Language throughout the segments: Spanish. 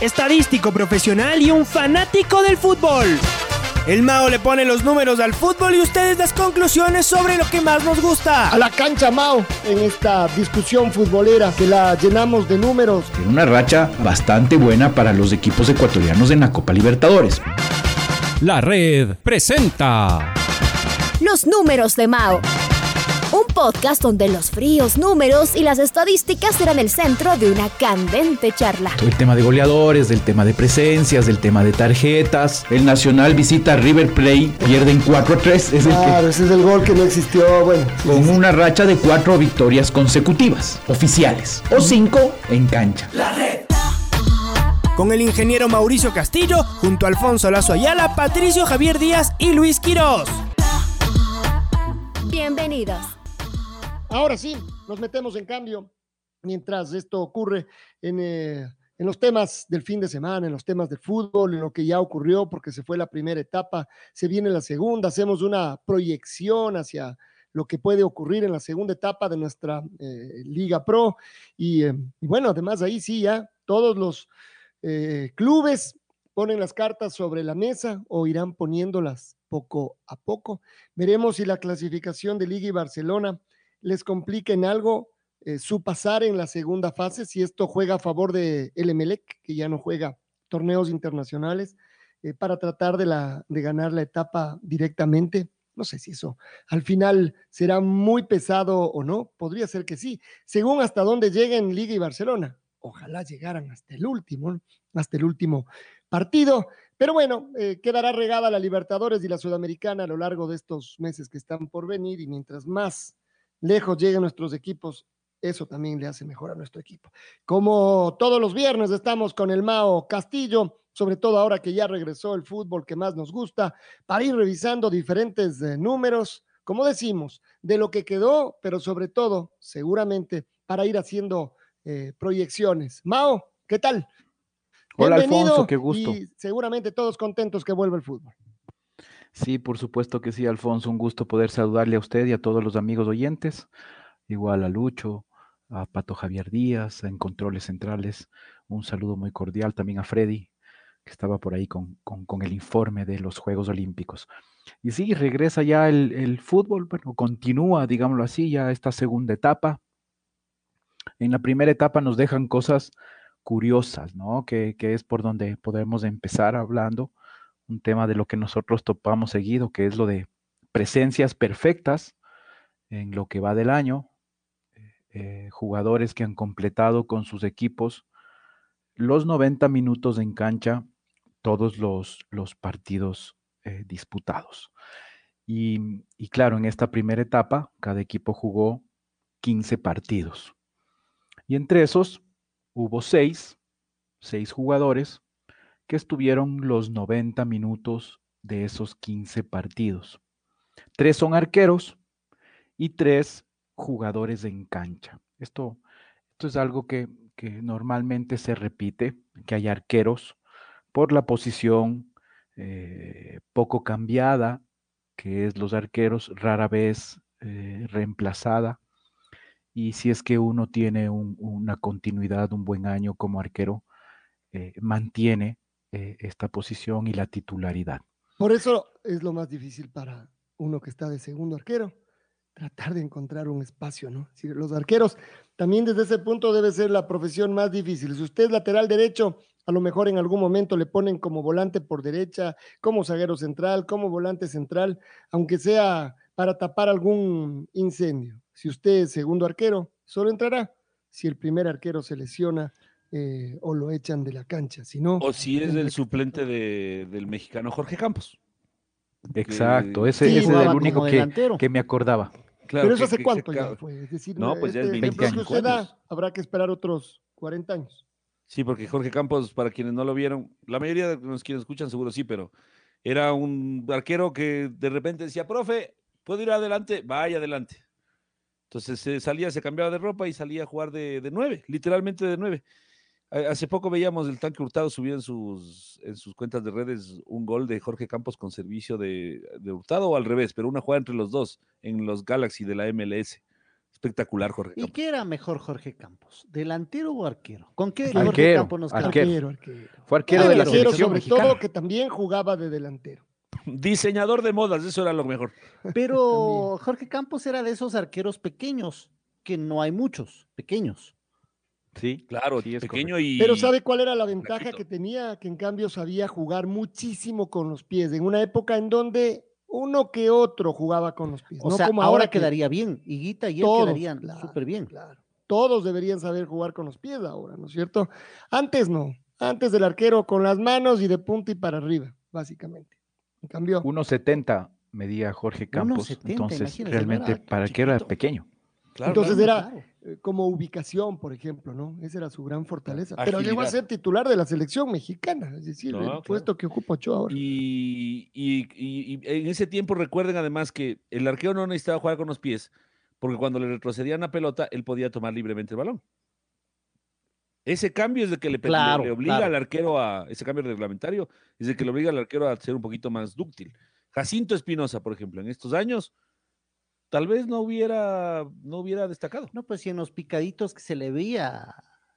estadístico profesional y un fanático del fútbol. El Mao le pone los números al fútbol y ustedes las conclusiones sobre lo que más nos gusta. A la cancha Mao en esta discusión futbolera que la llenamos de números. Tiene una racha bastante buena para los equipos ecuatorianos en la Copa Libertadores. La red presenta Los números de Mao. Un podcast donde los fríos números y las estadísticas serán el centro de una candente charla. El tema de goleadores, del tema de presencias, del tema de tarjetas. El Nacional visita a River Plate, pierden 4-3. Es el Claro, ese es el gol que no existió. Bueno, sí, con sí, una racha de cuatro victorias consecutivas, oficiales, o cinco en cancha. Con el ingeniero Mauricio Castillo, junto a Alfonso Lazo Ayala, Patricio Javier Díaz y Luis Quirós. Bienvenidos. Ahora sí, nos metemos en cambio mientras esto ocurre en, eh, en los temas del fin de semana, en los temas del fútbol, en lo que ya ocurrió porque se fue la primera etapa, se viene la segunda, hacemos una proyección hacia lo que puede ocurrir en la segunda etapa de nuestra eh, Liga Pro. Y, eh, y bueno, además ahí sí ya todos los clubes ponen las cartas sobre la mesa o irán poniéndolas poco a poco. Veremos si la clasificación de Liga y Barcelona les complica en algo eh, su pasar en la segunda fase, si esto juega a favor de el Emelec, que ya no juega torneos internacionales, eh, para tratar de, la, de ganar la etapa directamente. No sé si eso al final será muy pesado o no, podría ser que sí, según hasta dónde lleguen Liga y Barcelona. Ojalá llegaran hasta el último, hasta el último partido. Pero bueno, eh, quedará regada la Libertadores y la Sudamericana a lo largo de estos meses que están por venir y mientras más lejos lleguen nuestros equipos, eso también le hace mejor a nuestro equipo. Como todos los viernes estamos con el Mao Castillo, sobre todo ahora que ya regresó el fútbol que más nos gusta, para ir revisando diferentes eh, números, como decimos, de lo que quedó, pero sobre todo, seguramente, para ir haciendo eh, proyecciones. Mao, ¿qué tal? Hola Bienvenido Alfonso, qué gusto. Y seguramente todos contentos que vuelva el fútbol. Sí, por supuesto que sí, Alfonso, un gusto poder saludarle a usted y a todos los amigos oyentes, igual a Lucho, a Pato Javier Díaz, en Controles Centrales, un saludo muy cordial también a Freddy, que estaba por ahí con, con- el informe de los Juegos Olímpicos. Y sí, regresa ya el, el fútbol, bueno, continúa, digámoslo así, ya esta segunda etapa. En la primera etapa nos dejan cosas curiosas, ¿no? Que, que es por donde podemos empezar hablando un tema de lo que nosotros topamos seguido, que es lo de presencias perfectas en lo que va del año, eh, jugadores que han completado con sus equipos los 90 minutos en cancha, todos los, los partidos eh, disputados. Y, y claro, en esta primera etapa, cada equipo jugó 15 partidos. Y entre esos hubo seis, seis jugadores que estuvieron los 90 minutos de esos 15 partidos. Tres son arqueros y tres jugadores en cancha. Esto, esto es algo que, que normalmente se repite, que hay arqueros por la posición eh, poco cambiada, que es los arqueros, rara vez eh, reemplazada. Y si es que uno tiene un- una continuidad, un buen año como arquero, eh, mantiene eh, esta posición y la titularidad. Por eso es lo más difícil para uno que está de segundo arquero, tratar de encontrar un espacio, ¿no? Si los arqueros también desde ese punto debe ser la profesión más difícil. Si usted es lateral derecho, a lo mejor en algún momento le ponen como volante por derecha, como zaguero central, como volante central, aunque sea para tapar algún incendio. Si usted es segundo arquero, solo entrará si el primer arquero se lesiona eh, o lo echan de la cancha. Si no, O si es el suplente de- del mexicano Jorge Campos. Exacto, ese, Sí, ese es el único que, que me acordaba. Claro, Pero eso que- hace cuánto ya fue. Es decir, No, pues ya es este 20 que usted da, años. habrá que esperar otros 40 años. Sí, porque Jorge Campos, para quienes no lo vieron, la mayoría de los que nos escuchan seguro sí, pero era un arquero que de repente decía, profe, ¿puedo ir adelante? Vaya adelante. Entonces se salía, se cambiaba de ropa y salía a jugar de, de nueve, literalmente de nueve. Ha- Hace poco veíamos el tanque Hurtado subió en sus, en sus cuentas de redes un gol de Jorge Campos con servicio de, de Hurtado o al revés, pero una jugada entre los dos en los Galaxy de la MLS. espectacular, Jorge. ¿Y Campos. qué era mejor Jorge Campos? ¿Delantero o arquero? ¿Con qué Jorge Arquero, Campos nos arquero. Arquero, arquero. Fue arquero Era de la arquero, selección sobre mexicana. todo que también jugaba de delantero. Diseñador de modas, eso era lo mejor. Pero Jorge Campos era de esos arqueros pequeños, que no hay muchos, pequeños. Sí, Claro, Sí, es pequeño y. Pero ¿sabe cuál era la ventaja que tenía? Que en cambio sabía jugar muchísimo con los pies, en una época en donde uno que otro jugaba con los pies. O no sea, como ahora que quedaría bien. Higuita y él todos, quedarían claro, súper bien. Claro. Todos deberían saber jugar con los pies ahora, ¿no es cierto? Antes no. Antes del arquero con las manos y de punta y para arriba, básicamente. En cambio, 1.70 medía Jorge Campos. 1.70, entonces, realmente era para arquero era chiquito. pequeño. Claro, entonces claro. era Claro. Como ubicación, por ejemplo, ¿no? Esa era su gran fortaleza. Pero llegó a ser titular de la selección mexicana, es decir, No, el claro. puesto que ocupa Ochoa ahora. Y, y- y- y en ese tiempo recuerden además que el arquero no necesitaba jugar con los pies, porque cuando le retrocedían la pelota, él podía tomar libremente el balón. Ese cambio es de que le, pe- le- Claro, le obliga claro. al arquero a, ese cambio reglamentario, es de que le obliga al arquero a ser un poquito más dúctil. Jacinto Espinosa, por ejemplo, en estos años, tal vez no hubiera, no hubiera destacado. No, pues si en los picaditos que se le veía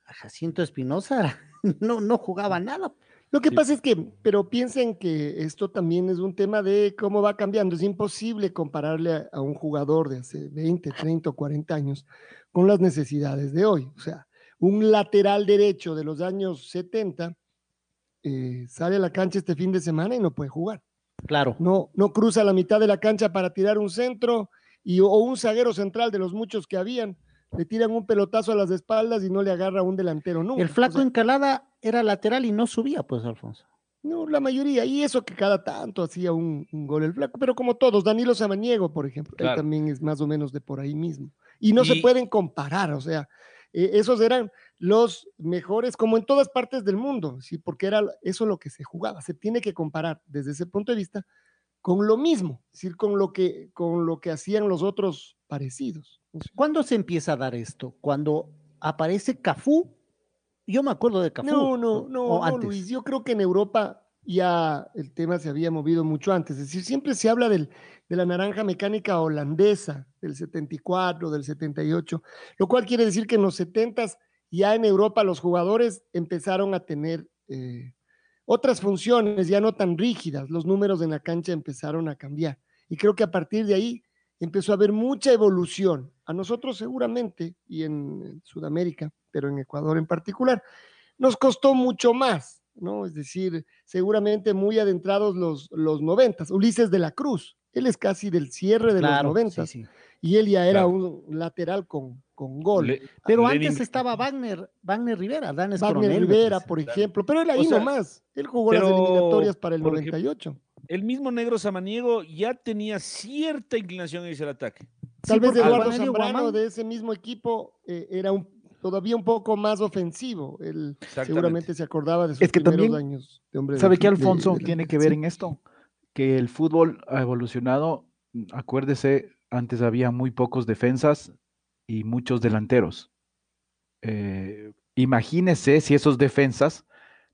a Jacinto Espinosa, no, no jugaba nada. Lo que Sí. pasa es que, pero piensen que esto también es un tema de cómo va cambiando. Es imposible compararle a, a un jugador de hace 20, 30 o 40 años con las necesidades de hoy. O sea, un lateral derecho de los años 70 eh, sale a la cancha este fin de semana y no puede jugar. Claro. No, no cruza la mitad de la cancha para tirar un centro y, o un zaguero central de los muchos que habían. Le tiran un pelotazo a las espaldas y no le agarra a un delantero nunca. El O flaco sea, Encalada era lateral y no subía, pues, Alfonso. No, la mayoría, y eso que cada tanto hacía un, un gol el flaco, pero como todos, Danilo Samaniego, por ejemplo, él Claro. también es más o menos de por ahí mismo. Y no se pueden comparar, o sea, eh, esos eran los mejores, como en todas partes del mundo, sí, porque era eso lo que se jugaba. Se tiene que comparar desde ese punto de vista con lo mismo, es decir, con lo que, con lo que hacían los otros parecidos. ¿Cuándo se empieza a dar esto? Cuando aparece Cafú. Yo me acuerdo de Cafú. No, no, no, o no, antes. Luis. Yo creo que en Europa ya el tema se había movido mucho antes. Es decir, siempre se habla del, de la naranja mecánica holandesa del 74, del 78, lo cual quiere decir que en los 70 ya en Europa los jugadores empezaron a tener eh, otras funciones ya no tan rígidas. Los números en la cancha empezaron a cambiar. Y creo que a partir de ahí empezó a haber mucha evolución. A nosotros seguramente, y en Sudamérica, pero en Ecuador en particular, nos costó mucho más, ¿no? Es decir, seguramente muy adentrados los, los noventas. Ulises de la Cruz, él es casi del cierre de Claro, los noventas, sí, sí. Y él ya era Claro. un lateral con, con gol. Le- Pero Lenin- antes estaba Wagner, Wagner Rivera, Danes Wagner Coronel, Rivera, por ejemplo, pero él ahí O sea, nomás, él jugó las eliminatorias para el por ejemplo, 98. el mismo negro Samaniego ya tenía cierta inclinación a irse al ataque. Tal Sí, vez Eduardo Zambrano de ese mismo equipo eh, era un, todavía un poco más ofensivo. Él seguramente se acordaba de sus Es que primeros también, años de hombre de ¿Sabe qué, de- Alfonso, de tiene que ver Sí. en esto? Que el fútbol ha evolucionado. Acuérdese, antes había muy pocos defensas y muchos delanteros. Eh, imagínese si esos defensas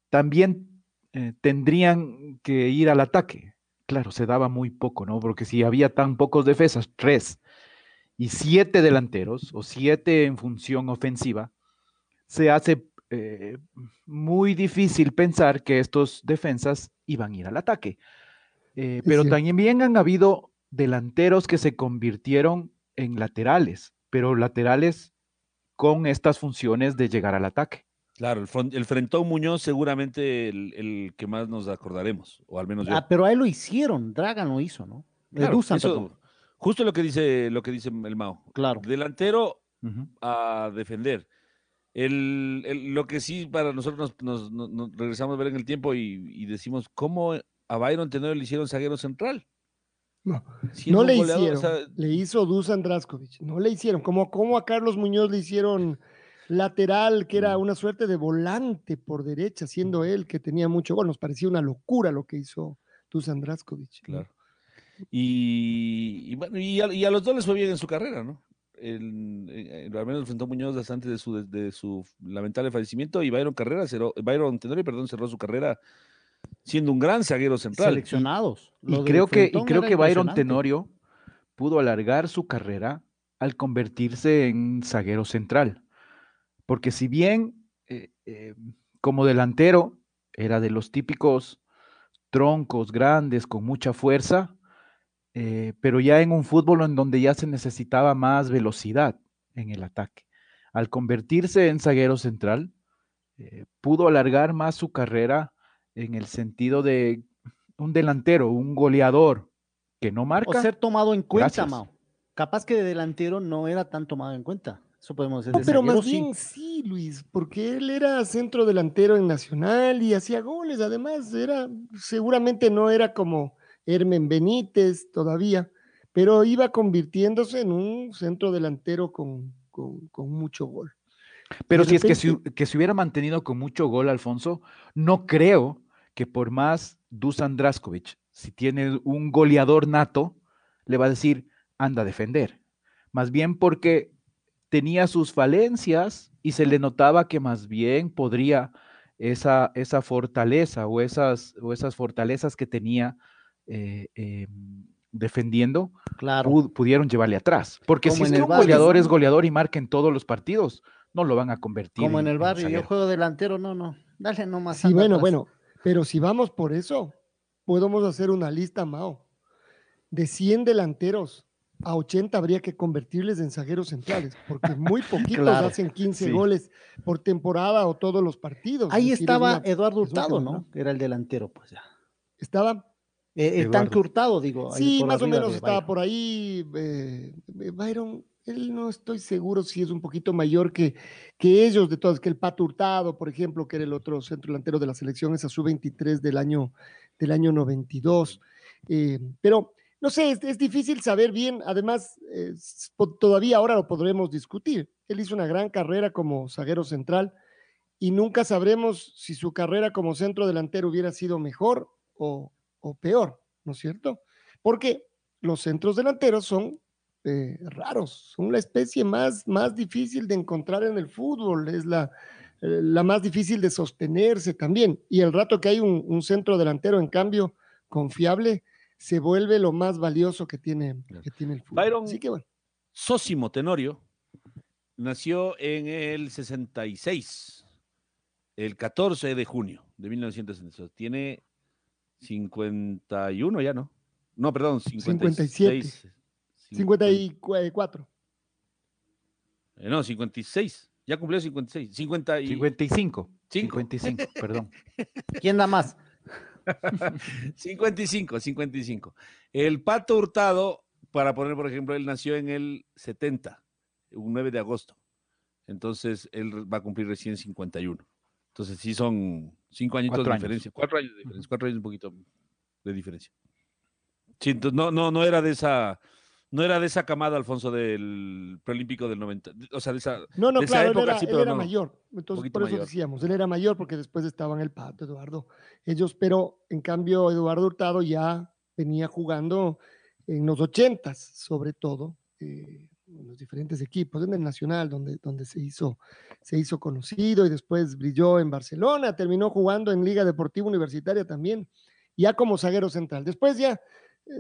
también eh, tendrían que ir al ataque. Claro, se daba muy poco, ¿no? Porque si había tan pocos defensas, tres y siete delanteros o siete en función ofensiva, se hace eh, muy difícil pensar que estos defensas iban a ir al ataque. Eh, pero también han habido delanteros que se convirtieron en laterales, pero laterales con estas funciones de llegar al ataque. Claro, el, fron- el Frentón Muñoz seguramente el, el que más nos acordaremos, o al menos yo. Ah, pero a él lo hicieron, Dragan lo hizo, ¿no? Claro, eso- justo lo que dice lo que dice el Mao. Claro. Delantero a defender. El, el- lo que sí para nosotros nos, nos- nos- nos regresamos a ver en el tiempo y, y decimos cómo a Byron Tenorio le hicieron zaguero central. No, no le goleador, o hicieron, sea, le hizo Dusan Draskovic, no le hicieron, como, como a Carlos Muñoz le hicieron lateral, que era una suerte de volante por derecha, siendo él que tenía mucho gol, nos parecía una locura lo que hizo Dusan Draskovic. Claro. Y, y bueno, y a, y a los dos les fue bien en su carrera, ¿no? El, eh, al menos enfrentó Muñoz hasta antes de su, de, de su lamentable fallecimiento y Byron Carrera cerró, Byron Tenorio, perdón, cerró su carrera siendo un gran zaguero central. Seleccionados. Y creo que, y creo que Byron. Tenorio pudo alargar su carrera al convertirse en zaguero central. Porque si bien eh, eh, como delantero era de los típicos troncos grandes con mucha fuerza, eh, pero ya en un fútbol en donde ya se necesitaba más velocidad en el ataque. Al convertirse en zaguero central, pudo alargar más su carrera en el sentido de un delantero, un goleador que no marca. O ser tomado en cuenta, Mao. Capaz que de delantero no era tan tomado en cuenta. Eso podemos decir. No, pero más bien sí, Luis, porque él era centro delantero en Nacional y hacía goles. Además, era seguramente no era como Hermen Benítez todavía, pero iba convirtiéndose en un centro delantero con, con, mucho gol. Pero si es que, si, que se hubiera mantenido con mucho gol, Alfonso, no creo que por más Dusan Draskovic, si tiene un goleador nato, le va a decir, anda a defender. Más bien porque tenía sus falencias y se le notaba que más bien podría esa, esa fortaleza o esas, o esas fortalezas que tenía eh, em, defendiendo, claro. pudieron llevarle atrás. Porque si es un goleador es goleador y marca en todos los partidos, no lo van a convertir. Como en, el barrio, yo juego delantero, no, no, dale nomás. Sí, bueno, bueno, pero si vamos por eso, podemos hacer una lista, Mao, de 100 delanteros. A 80 habría que convertirles en zagueros centrales, porque muy poquitos hacen 15 goles por temporada o todos los partidos. Ahí estaba Eduardo Hurtado, ¿no? Era el delantero, pues ya. ¿Estaba? Eh, eh tanque Hurtado, digo. Sí, más o menos estaba por ahí. Eh, Byron, él no estoy seguro si es un poquito mayor que, que ellos, de todas, que el Pato Hurtado, por ejemplo, que era el otro centro delantero de la selección, esa sub-23 del año, del año 92. Eh, pero, no sé, es, difícil saber bien, además, todavía ahora lo podremos discutir. Él hizo una gran carrera como zaguero central y nunca sabremos si su carrera como centro delantero hubiera sido mejor o, o peor, ¿no es cierto? Porque los centros delanteros son eh, raros, son la especie más, más difícil de encontrar en el fútbol, es la, eh, la más difícil de sostenerse también. Y el rato que hay un, centro delantero, en cambio, confiable, se vuelve lo más valioso que tiene, que tiene el fútbol. Byron Así que bueno. Sósimo Tenorio nació en el 66, el 14 de junio de 1966. Tiene 51 ya, ¿no? No, perdón, 56, 54. Eh, no, 56. Ya cumplió 56. 50 y... 55. 55, perdón. ¿Quién da más? 55, 55. El Pato Hurtado, para poner, por ejemplo, él nació en el 70, un 9 de agosto. Entonces, él va a cumplir recién 51. Entonces, sí son cinco añitos de diferencia. Cuatro años de diferencia. Cuatro años un poquito de diferencia. Sí, entonces, no, no, no era de esa no era de esa camada, Alfonso, del preolímpico del 90. O sea, de esa, no, no, de claro, época, él era, él era mayor. Entonces, por eso decíamos, él era mayor porque después estaban el Pato, Eduardo. Ellos, pero en cambio, Eduardo Hurtado ya venía jugando en los ochentas, sobre todo, eh, en los diferentes equipos, en el Nacional, donde, donde se, hizo, se hizo conocido y después brilló en Barcelona, terminó jugando en Liga Deportiva Universitaria también, ya como zaguero central. Después ya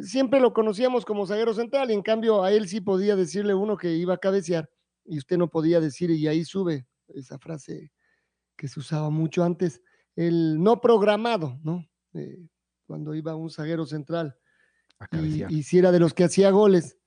siempre lo conocíamos como zaguero central y en cambio a él sí podía decirle uno que iba a cabecear y usted no podía decir, y ahí sube esa frase que se usaba mucho antes, el no programado, ¿no? Eh, cuando iba un zaguero central y, y, si era de los que hacía goles,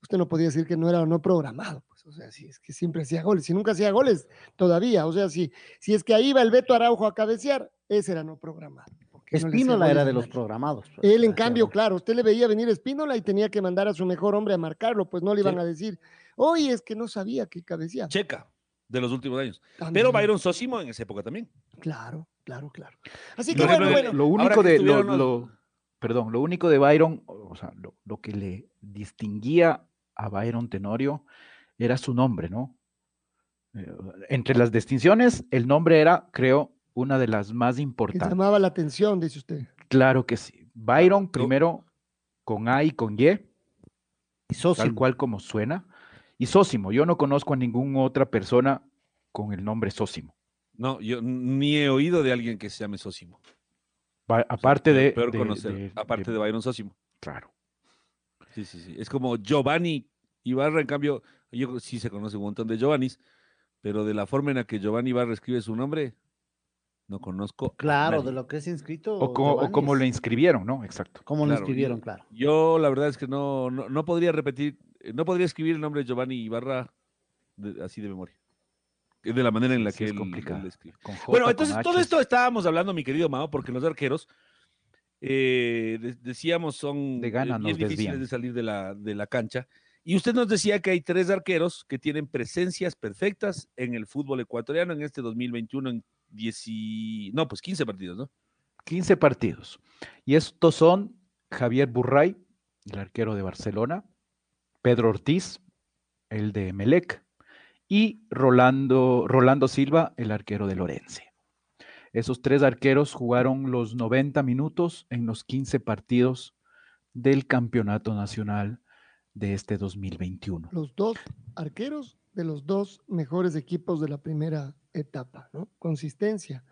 usted no podía decir que no era no programado, pues, o sea, si es que siempre hacía goles, si nunca hacía goles todavía, o sea, si, si es que ahí iba el Beto Araujo a cabecear, ese era no programado. Espínola era de los programados. Pues, Él, en cambio, claro, usted le veía venir Espínola y tenía que mandar a su mejor hombre a marcarlo, pues no le iban a decir, oye, es que no sabía que cabecía. Checa, de los últimos años. Pero Byron Sosimo en esa época también. Claro, claro, claro. Así que bueno, bueno. Lo único de, lo, perdón, lo único de Byron, o sea, lo, que le distinguía a Byron Tenorio era su nombre, ¿no? Eh, entre las distinciones, el nombre era, creo, una de las más importantes. Que llamaba la atención, dice usted. Claro que sí. Byron, primero con A y con Y, y tal cual como suena. Y Sósimo, yo no conozco a ninguna otra persona con el nombre Sósimo. No, yo ni he oído de alguien que se llame Sósimo. aparte de, aparte de, Byron Sósimo. Claro. Sí, sí, sí. Es como Giovanni Ibarra, en cambio, Yo sí se conoce un montón de Giovannis, pero de la forma en la que Giovanni Barra escribe su nombre, no conozco. Claro, de lo que es inscrito. O, como lo inscribieron, ¿no? Exacto. Como lo inscribieron, claro. Yo la verdad es que no, no, podría repetir, no podría escribir el nombre de Giovanni Ibarra así de memoria. De la manera en la que es complicado. escribe. bueno, entonces todo esto estábamos hablando, mi querido Mao, porque los arqueros, eh, decíamos, son de gana, bien difíciles de salir de la, de la cancha. Y usted nos decía que hay tres arqueros que tienen presencias perfectas en el fútbol ecuatoriano en este 2021 en 10 no, pues 15 partidos, ¿no? 15 partidos. Y estos son Javier Burray, el arquero de Barcelona, Pedro Ortiz, el de Melec, y Rolando, Rolando Silva, el arquero de Lorense. Esos tres arqueros jugaron los 90 minutos en los 15 partidos del Campeonato Nacional de este 2021. Los dos arqueros de los dos mejores equipos de la primera etapa. Consistencia.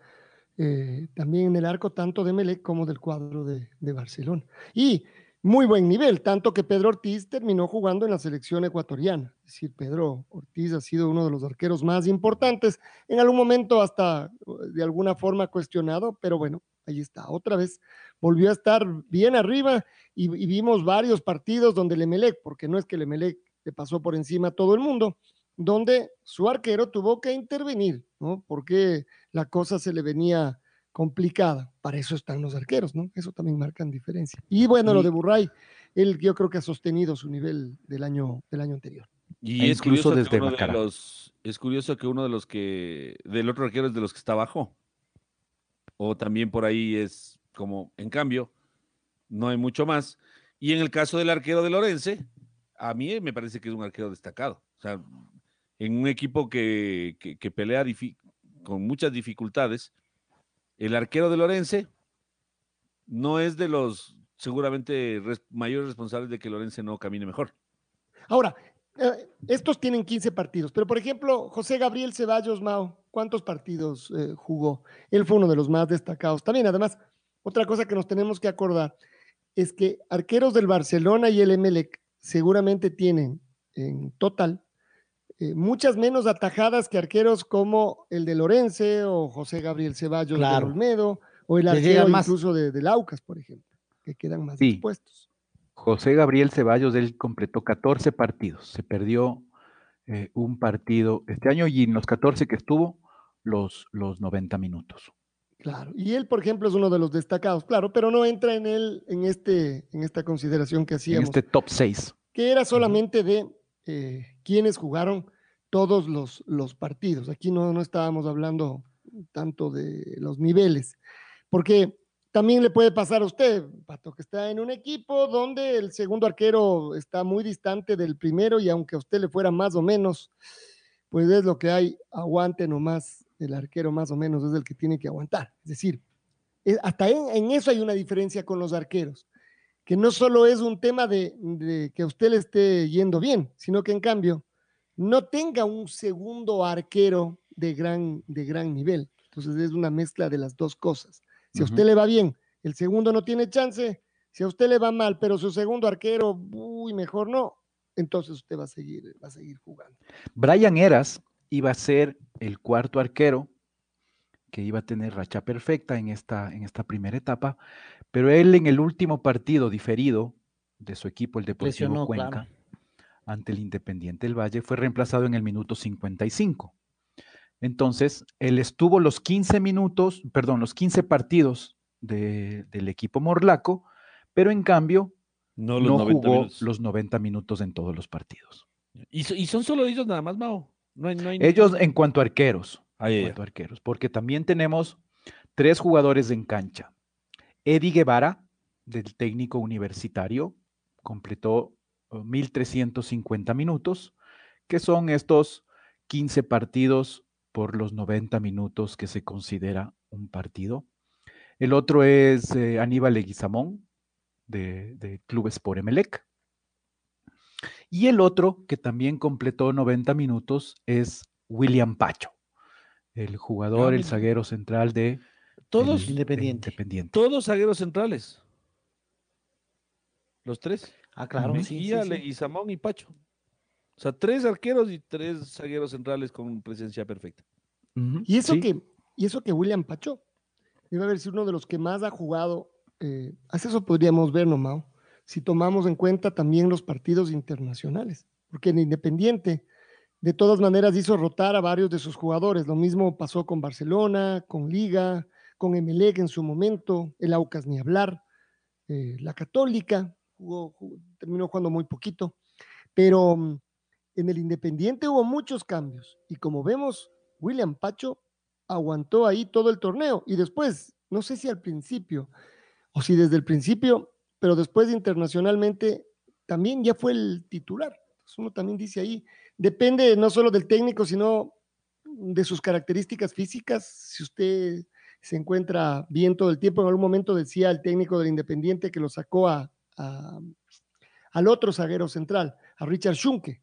Eh, también en el arco tanto de Melec como del cuadro de, Barcelona. Y muy buen nivel, tanto que Pedro Ortiz terminó jugando en la selección ecuatoriana. Es decir, Pedro Ortiz ha sido uno de los arqueros más importantes, en algún momento hasta de alguna forma cuestionado, pero bueno, ahí está, otra vez volvió a estar bien arriba y, vimos varios partidos donde el Emelec, porque no es que el Emelec le pasó por encima a todo el mundo, donde su arquero tuvo que intervenir, ¿no? Porque la cosa se le venía complicada. Para eso están los arqueros, ¿no? Eso también marca diferencia. Y bueno, lo de Burray, él yo creo que ha sostenido su nivel del año, del año anterior. Y e es curioso desde de los, es curioso que uno de los que, del otro arquero es de los que está abajo. O también por ahí es como, en cambio, no hay mucho más. Y en el caso del arquero de Lorense, a mí me parece que es un arquero destacado. O sea, en un equipo que, pelea con muchas dificultades, el arquero de Lorense no es de los seguramente mayores responsables de que Lorense no camine mejor. Ahora, eh, estos tienen 15 partidos, pero por ejemplo, José Gabriel Ceballos Mao, ¿cuántos partidos eh, jugó? Él fue uno de los más destacados. También, además, otra cosa que nos tenemos que acordar es que arqueros del Barcelona y el Emelec seguramente tienen en total eh, muchas menos atajadas que arqueros como el de Lorense o José Gabriel Ceballos de Olmedo o el arquero incluso de, de, Laucas, por ejemplo, que quedan más expuestos. José Gabriel Ceballos, él completó 14 partidos, se perdió eh, un partido este año y en los 14 que estuvo, los, los 90 minutos. Claro, y él, por ejemplo, es uno de los destacados, claro, pero no entra en él, en, este, en esta consideración que hacíamos. En este top 6. Que era solamente de eh, quienes jugaron todos los, los partidos. Aquí no, no estábamos hablando tanto de los niveles, porque también le puede pasar a usted, Pato, que está en un equipo donde el segundo arquero está muy distante del primero y aunque a usted le fuera más o menos, pues es lo que hay, aguante nomás el arquero más o menos es el que tiene que aguantar. Es decir, hasta en, eso hay una diferencia con los arqueros, que no solo es un tema de, que a usted le esté yendo bien, sino que en cambio no tenga un segundo arquero de gran, de gran nivel. Entonces es una mezcla de las dos cosas. Si a usted le va bien, el segundo no tiene chance. Si a usted le va mal, pero su segundo arquero, uy, mejor no, entonces usted va a seguir, va a seguir jugando. Brian Eras iba a ser el cuarto arquero que iba a tener racha perfecta en esta, en esta primera etapa, pero él en el último partido diferido de su equipo, el Deportivo Cuenca, ante el Independiente del Valle, fue reemplazado en el minuto 55. Entonces, él estuvo los 15 minutos, perdón, los 15 partidos del equipo morlaco, pero en cambio no, jugó los 90 minutos en todos los partidos. ¿Y, son solo ellos nada más, Mao? Ellos en cuanto a arqueros. En cuanto a arqueros. Porque también tenemos tres jugadores en cancha. Eddie Guevara, del técnico universitario, completó 1.350 minutos, que son estos 15 partidos por los 90 minutos que se considera un partido. El otro es eh, Aníbal Leguizamón, de, de Clubes por Emelec. Y el otro, que también completó 90 minutos, es William Pacho, el jugador, el zaguero central de todos independiente. Todos zagueros centrales. Los tres. Ah, claro. Sí, y Samón y Pacho. O sea, tres arqueros y tres zagueros centrales con presencia perfecta. y, eso que, y eso que William Pacho debe haber sido uno de los que más ha jugado. Eh, eso podríamos ver, ¿no, Si tomamos en cuenta también los partidos internacionales. Porque en Independiente, de todas maneras, hizo rotar a varios de sus jugadores. Lo mismo pasó con Barcelona, con Liga, con Emelec en su momento, el Aucas ni hablar. Eh, la Católica jugó, terminó jugando muy poquito. Pero mm, en el Independiente hubo muchos cambios y como vemos, William Pacho aguantó ahí todo el torneo y después, no sé si al principio o si desde el principio, pero después internacionalmente también ya fue el titular. Uno también dice ahí, depende no solo del técnico, sino de sus características físicas. Si usted se encuentra bien todo el tiempo, en algún momento decía el técnico del Independiente que lo sacó a, al otro zaguero central, a Richard Schunke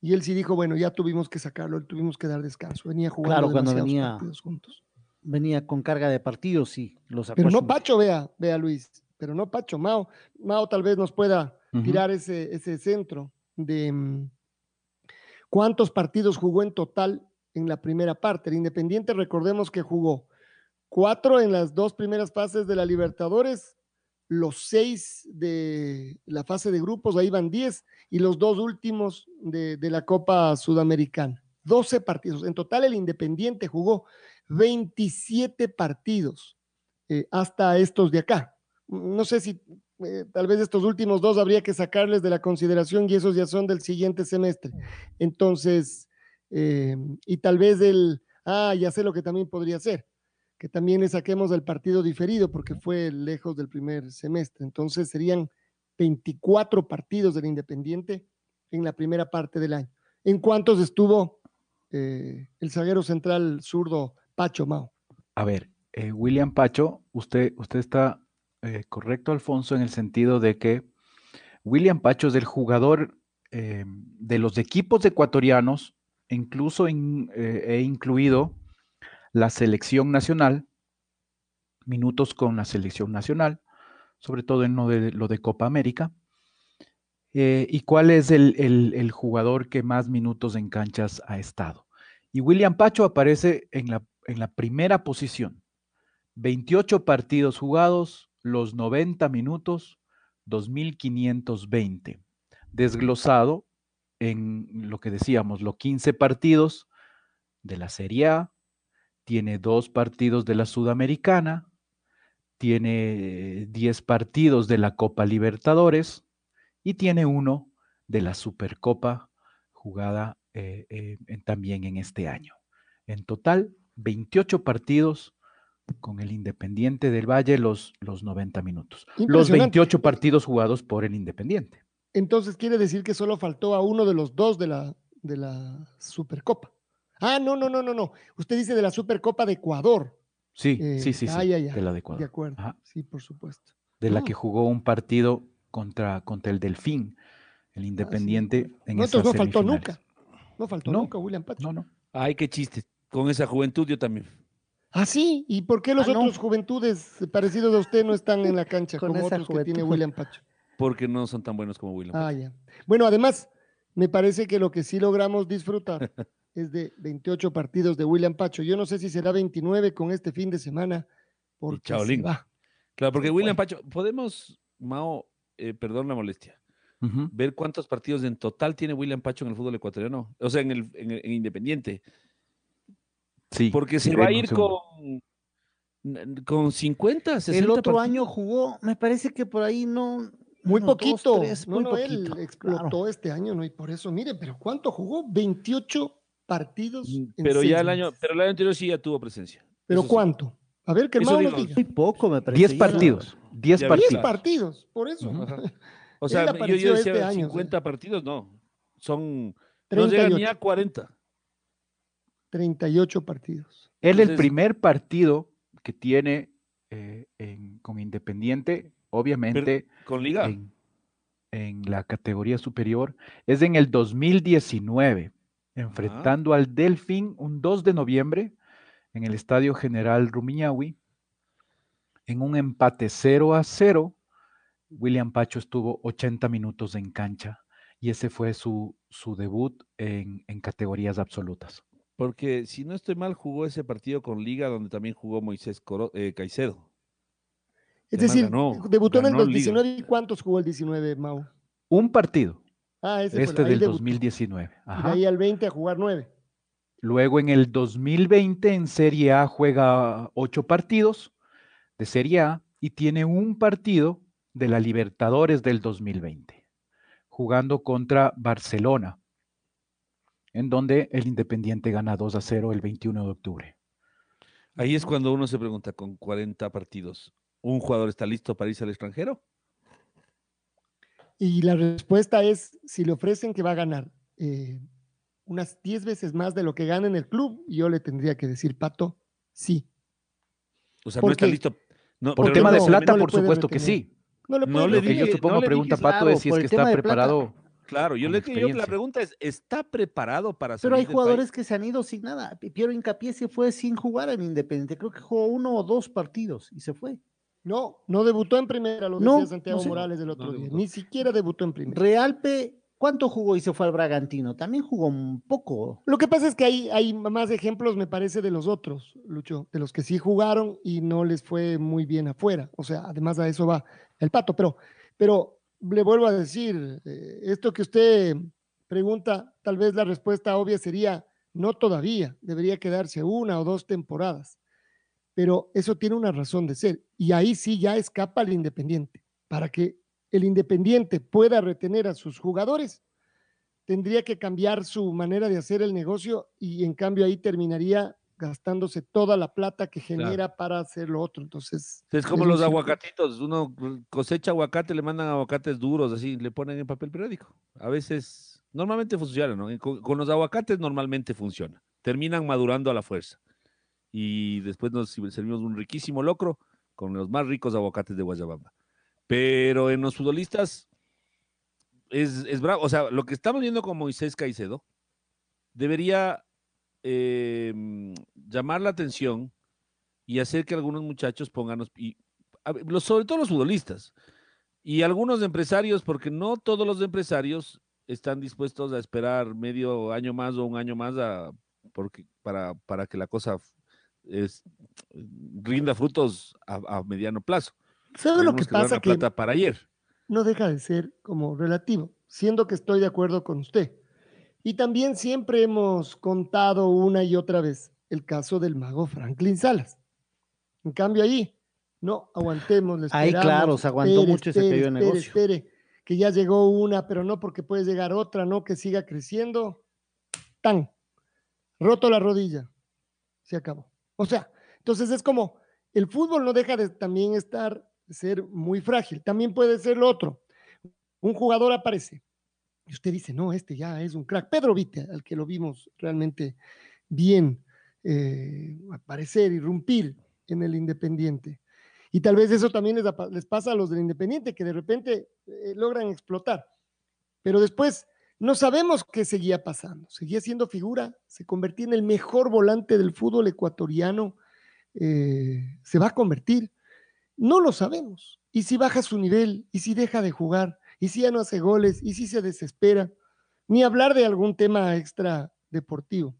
y él sí dijo, bueno, ya tuvimos que sacarlo, tuvimos que dar descanso. Venía jugando claro, cuando venía, juntos. Venía con carga de partidos, sí, lo sacó. Pero no Pacho, vea, vea Luis, pero no Pacho, Mao. Mao tal vez nos pueda tirar ese, ese centro de mm, cuántos partidos jugó en total en la primera parte. El Independiente, recordemos que jugó cuatro en las dos primeras fases de la Libertadores los seis de la fase de grupos, ahí van diez, y los dos últimos de, la Copa Sudamericana. Doce partidos. En total, el Independiente jugó 27 partidos eh, hasta estos de acá. No sé si eh, tal vez estos últimos dos habría que sacarles de la consideración y esos ya son del siguiente semestre. Entonces, eh, y tal vez el, ah, ya sé lo que también podría ser que también le saquemos del partido diferido porque fue lejos del primer semestre. Entonces serían 24 partidos del Independiente en la primera parte del año. ¿En cuántos estuvo eh, el zaguero central zurdo Pacho Mao? A ver, William Pacho, usted, usted está eh, correcto, Alfonso, en el sentido de que William Pacho es el jugador de los equipos ecuatorianos, incluso he incluido la selección nacional, minutos con la selección nacional, sobre todo en lo de, Copa América. Eh, ¿Y cuál es el, jugador que más minutos en canchas ha estado? Y William Pacho aparece en la primera posición. 28 partidos jugados, los 90 minutos, 2.520. Desglosado en lo que decíamos, los 15 partidos de la Serie A, tiene dos partidos de la Sudamericana, tiene 10 partidos de la Copa Libertadores y tiene uno de la Supercopa jugada eh, eh, también en este año. En total, 28 partidos con el Independiente del Valle los, los 90 minutos. Los 28 partidos jugados por el Independiente. Entonces quiere decir que solo faltó a uno de los dos de la, de la Supercopa. Ah, no, no, no, no, no. Usted dice de la Supercopa de Ecuador. Sí, sí, sí, sí. De la de Ecuador. De acuerdo. Sí, por supuesto. De la que jugó un partido contra, contra el Delfín, el Independiente. en no, no faltó nunca. No faltó nunca, William Pacho. No, no. Ay, qué chiste. Con esa juventud yo también. Ah, sí. ¿Y por qué los ah, otros juventudes parecidos a usted no están en la cancha como otros que tiene William Pacho? Porque no son tan buenos como William ah, Pacho. Ah, ya. Bueno, además, me parece que lo que sí logramos disfrutar es de 28 partidos de William Pacho. Yo no sé si será 29 con este fin de semana. Porque va. Claro, porque William Pacho, podemos, Mao, eh, perdón la molestia, ver cuántos partidos en total tiene William Pacho en el fútbol ecuatoriano, o sea, en el, en, Independiente. Sí. Porque se va a ir con, con 50, 60 El otro año jugó, me parece que por ahí no, muy poquito. no, él explotó este año, ¿no? Y por eso, mire, pero ¿cuánto jugó? 28 partidos. Mm, pero ya el año, pero el año anterior sí ya tuvo presencia. ¿Pero cuánto? A ver, que el nos diga. Muy poco, me parece. 10 partidos. 10 partidos. 10 partidos, por eso. O sea, yo, yo, decía este 50 partidos, no. Son. 38. No llegan ni a 40. 38 partidos. Él, el primer partido que tiene eh, con Independiente, obviamente. con Liga. En, en la categoría superior, es en el 2019 enfrentando al Delfín un 2 de noviembre en el Estadio General Rumiñahui. En un empate 0 a 0, William Pacho estuvo 80 minutos en cancha y ese fue su, su debut en, en categorías absolutas. Porque si no estoy mal, jugó ese partido con Liga donde también jugó Moisés Coro, eh, Caicedo. Es Además, decir, ganó- debutó en el ganó Liga. 19 y ¿cuántos jugó el 19, Mau? Un partido, Ah, ese este fue, del debutó. 2019. Y de Ajá. ahí al 20 a jugar 9. Luego en el 2020 en Serie A juega ocho partidos de Serie A y tiene un partido de la Libertadores del 2020, jugando contra Barcelona, en donde el Independiente gana 2 a 0 el 21 de octubre. Ahí es cuando uno se pregunta, con 40 partidos, ¿un jugador está listo para irse al extranjero? Y la respuesta es, si le ofrecen que va a ganar eh, unas 10 veces más de lo que gana en el club, yo le tendría que decir, Pato, sí. O sea, ¿Por no está listo. No, Por tema de plata, no por supuesto que sí. No le No le Lo que yo supongo pregunta dije, Pato claro, es si es que está preparado. Claro, yo le yo- la pregunta es, ¿está preparado para Pero hay del jugadores país? que se han ido sin nada. Pi- Piero Incapié se fue sin jugar en Independiente. Creo que jugó uno o dos partidos y se fue. No, no debutó en primera, lo No, decía Santiago no sé. Morales el No otro día. Ni siquiera debutó en primera. Realpe, ¿cuánto jugó y se fue al Bragantino? También jugó un poco. Lo que pasa es que hay, hay más ejemplos, me parece, de los otros, Lucho, de los que sí jugaron y no les fue muy bien afuera. O sea, además a eso va el pato. Pero, pero le vuelvo a decir, eh, esto que usted pregunta, tal vez la respuesta obvia sería no todavía, debería quedarse una o dos temporadas. Pero eso tiene una razón de ser. Y ahí sí ya escapa el Independiente. Para que el Independiente pueda retener a sus jugadores, tendría que cambiar su manera de hacer el negocio y en cambio ahí terminaría gastándose toda la plata que genera para hacer lo otro. Entonces, Es como es los aguacatitos, uno cosecha aguacate, le mandan aguacates duros, así, le ponen en papel periódico. A veces, normalmente funciona, ¿no? Con, con los aguacates normalmente funciona. Terminan madurando a la fuerza. Y después nos servimos un riquísimo locro con los más ricos aguacates de Guayabamba. Pero en los futbolistas es, es bravo. O sea, lo que estamos viendo con Moisés Caicedo debería eh, mm, llamar la atención y hacer que algunos muchachos pongan, los- y, a ver, los- sobre todo los futbolistas y algunos empresarios, porque no todos los empresarios están dispuestos a esperar medio año más o un año más a, porque, para, para que la cosa es, rinda frutos a, a mediano plazo. ¿sabe Hay lo que ganan pasa? Que plata para ayer. no deja de ser como relativo, siendo que estoy de acuerdo con usted. Y también siempre hemos contado una y otra vez el caso del mago Franklin Salas. En cambio ahí, no, aguantemos. Ahí, claro, se aguantó mucho y se cayó el espere, negocio. Espere, que ya llegó una, pero no porque puede llegar otra, no que siga creciendo. Tan, roto la rodilla, se acabó. O sea, entonces es como, el fútbol no deja de también estar, de ser muy frágil. También puede ser lo otro. Un jugador aparece y usted dice, no, este ya es un crack. Pedro Vite, al que lo vimos realmente bien eh, aparecer, irrumpir en el Independiente. Y tal vez eso también les, pasa a los del Independiente, que de repente eh, logran explotar. Pero después no sabemos qué seguía pasando. Seguía siendo figura, se convertía en el mejor volante del fútbol ecuatoriano, eh, se va a convertir. No lo sabemos. Y si baja su nivel, y si deja de jugar, y si ya no hace goles, y si se desespera, ni hablar de algún tema extra deportivo.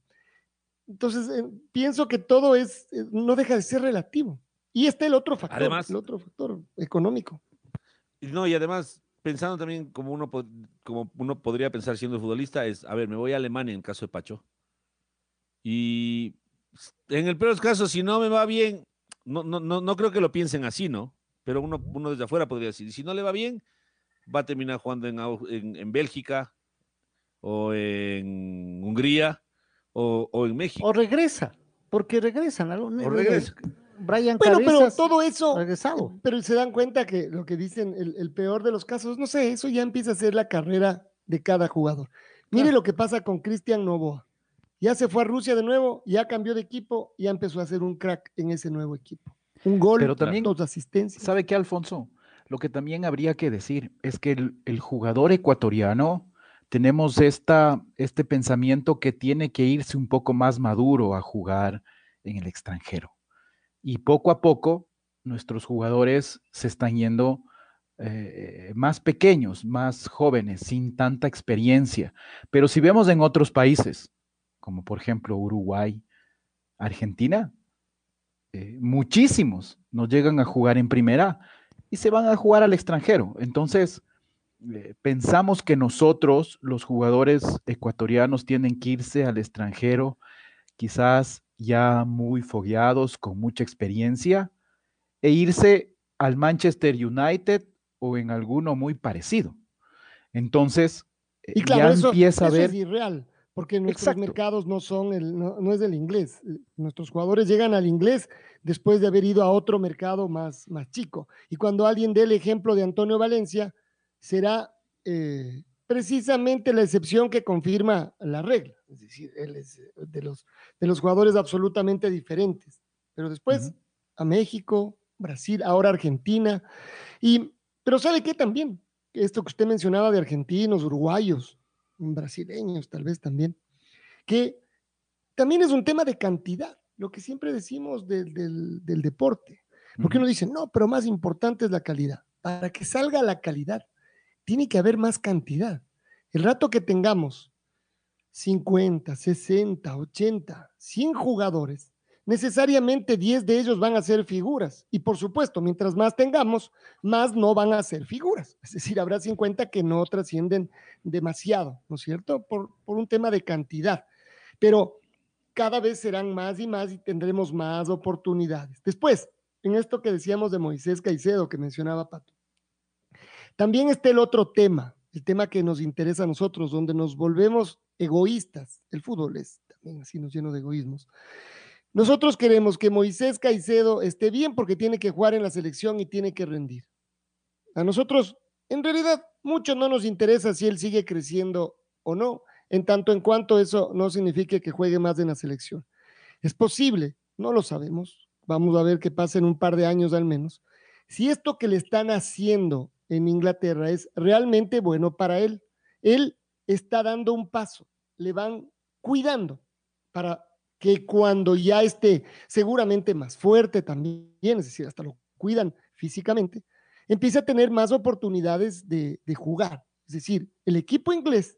Entonces, eh, pienso que todo es, eh, no deja de ser relativo. Y está el otro factor, Además- el otro factor económico. No, y además, pensando también como uno, como uno podría pensar siendo futbolista, es, a ver, me voy a Alemania en caso de Pacho. Y en el peor casos, si no me va bien, no, no, no, no creo que lo piensen así, ¿no? Pero uno, uno desde afuera podría decir, si no le va bien, va a terminar jugando en, en, en Bélgica o en Hungría o, o en México. O regresa, porque regresan. O regresa. Brian Bueno, pero todo eso, regresado. pero se dan cuenta que lo que dicen, el, el peor de los casos, no sé, eso ya empieza a ser la carrera de cada jugador. Mire Claro. lo que pasa con Cristian Novoa. Ya se fue a Rusia de nuevo, ya cambió de equipo, ya empezó a ser un crack en ese nuevo equipo. Un gol, Pero también- dos asistencias. ¿Sabe qué, Alfonso? Lo que también habría que decir es que el, jugador ecuatoriano tenemos esta, este pensamiento que tiene que irse un poco más maduro a jugar en el extranjero. Y poco a poco nuestros jugadores se están yendo eh, más pequeños, más jóvenes, sin tanta experiencia. Pero si vemos en otros países, como por ejemplo Uruguay, Argentina, eh, muchísimos nos llegan a jugar en primera y se van a jugar al extranjero. Entonces, eh, pensamos que nosotros, los jugadores ecuatorianos, tienen que irse al extranjero, quizás ya muy fogueados, con mucha experiencia, e irse al Manchester United o en alguno muy parecido. Entonces, y ya empieza a ver... Es irreal porque nuestros mercados no son el, no, es del inglés. Nuestros jugadores llegan al inglés después de haber ido a otro mercado más, más chico. Y cuando alguien dé el ejemplo de Antonio Valencia, será eh, precisamente la excepción que confirma la regla. Es decir, él es eh, de los, de los jugadores absolutamente diferentes. Pero después a México, Brasil, ahora Argentina. Y, pero ¿sabe qué también? Esto que usted mencionaba de argentinos, uruguayos, brasileños tal vez también, que también es un tema de cantidad, lo que siempre decimos del, del, deporte. Porque uno dice, no, pero más importante es la calidad. Para que salga la calidad, tiene que haber más cantidad. El rato que tengamos 50, 60, 80, 100 jugadores, necesariamente 10 de ellos van a ser figuras. Y por supuesto, mientras más tengamos, más no van a ser figuras. Es decir, habrá 50 que no trascienden demasiado, ¿no es cierto? Por, por un tema de cantidad. Pero cada vez serán más y más y tendremos más oportunidades. Después, en esto que decíamos de Moisés Caicedo, que mencionaba Pato, también está el otro tema, el tema que nos interesa a nosotros, donde nos volvemos egoístas. El fútbol es también así, nos lleno de egoísmos. Nosotros queremos que Moisés Caicedo esté bien porque tiene que jugar en la selección y tiene que rendir. A nosotros, en realidad, mucho no nos interesa si él sigue creciendo o no, en tanto en cuanto eso no signifique que juegue más en la selección. Es posible, no lo sabemos. Vamos a ver qué pasa en un par de años al menos. Si esto que le están haciendo en Inglaterra es realmente bueno para él, él está dando un paso, le van cuidando para que cuando ya esté seguramente más fuerte también, es decir, hasta lo cuidan físicamente, empiece a tener más oportunidades de, jugar. Es decir, el equipo inglés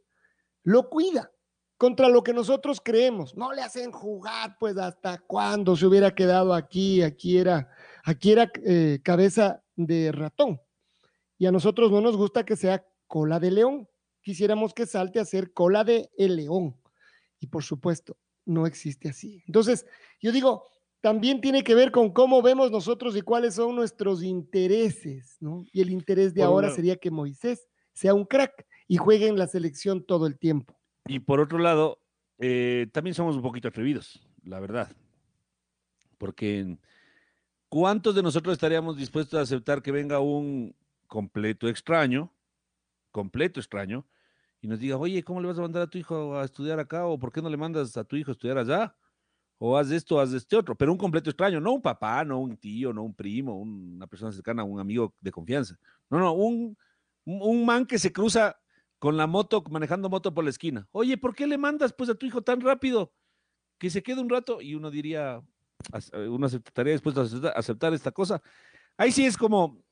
lo cuida contra lo que nosotros creemos. No le hacen jugar, pues hasta cuando se hubiera quedado aquí, aquí era, aquí era eh, cabeza de ratón. Y a nosotros no nos gusta que sea cola de león. Quisiéramos que salte a ser cola de león. Y por supuesto, no existe así. Entonces, yo digo, también tiene que ver con cómo vemos nosotros y cuáles son nuestros intereses, ¿no? Y el interés de ahora sería que Moisés sea un crack y juegue en la selección todo el tiempo. Y por otro lado, eh, también somos un poquito atrevidos, la verdad. Porque ¿cuántos de nosotros estaríamos dispuestos a aceptar que venga un completo extraño, completo extraño, y nos diga, oye, ¿cómo le vas a mandar a tu hijo a estudiar acá? ¿O por qué no le mandas a tu hijo a estudiar allá? O haz esto, haz este otro, pero un completo extraño, no un papá, no un tío, no un primo, una persona cercana, un amigo de confianza. No, no, un, un man que se cruza con la moto, manejando moto por la esquina. Oye, ¿por qué le mandas pues a tu hijo tan rápido? Que se quede un rato y uno diría, uno estaría dispuesto a aceptar esta cosa. Ahí sí es como,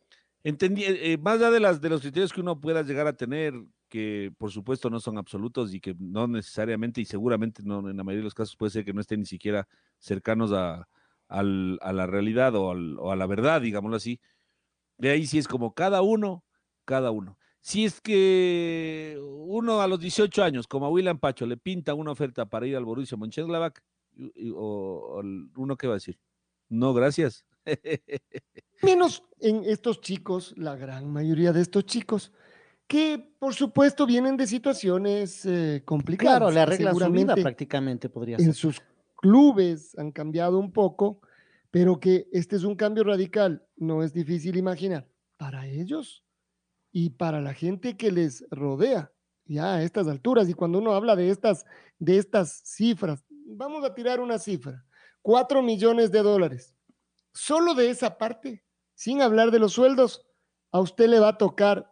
entendí, eh, más allá de, las, de los criterios que uno pueda llegar a tener que por supuesto no son absolutos y que no necesariamente y seguramente no, en la mayoría de los casos puede ser que no estén ni siquiera cercanos a, la realidad o, a la verdad, digámoslo así. De ahí sí es como cada uno, cada uno. Si es que uno a los 18 años, como a William Pacho, le pinta una oferta para ir al Borussia Mönchengladbach, o, o uno qué va a decir, no, gracias. Menos en estos chicos, la gran mayoría de estos chicos, que por supuesto vienen de situaciones eh, complicadas. Claro, le arregla su vida prácticamente, podría ser. En sus clubes han cambiado un poco, pero que este es un cambio radical, no es difícil imaginar para ellos y para la gente que les rodea ya a estas alturas. Y cuando uno habla de estas, de estas cifras, vamos a tirar una cifra, cuatro millones de dólares. Solo de esa parte, sin hablar de los sueldos, a usted le va a tocar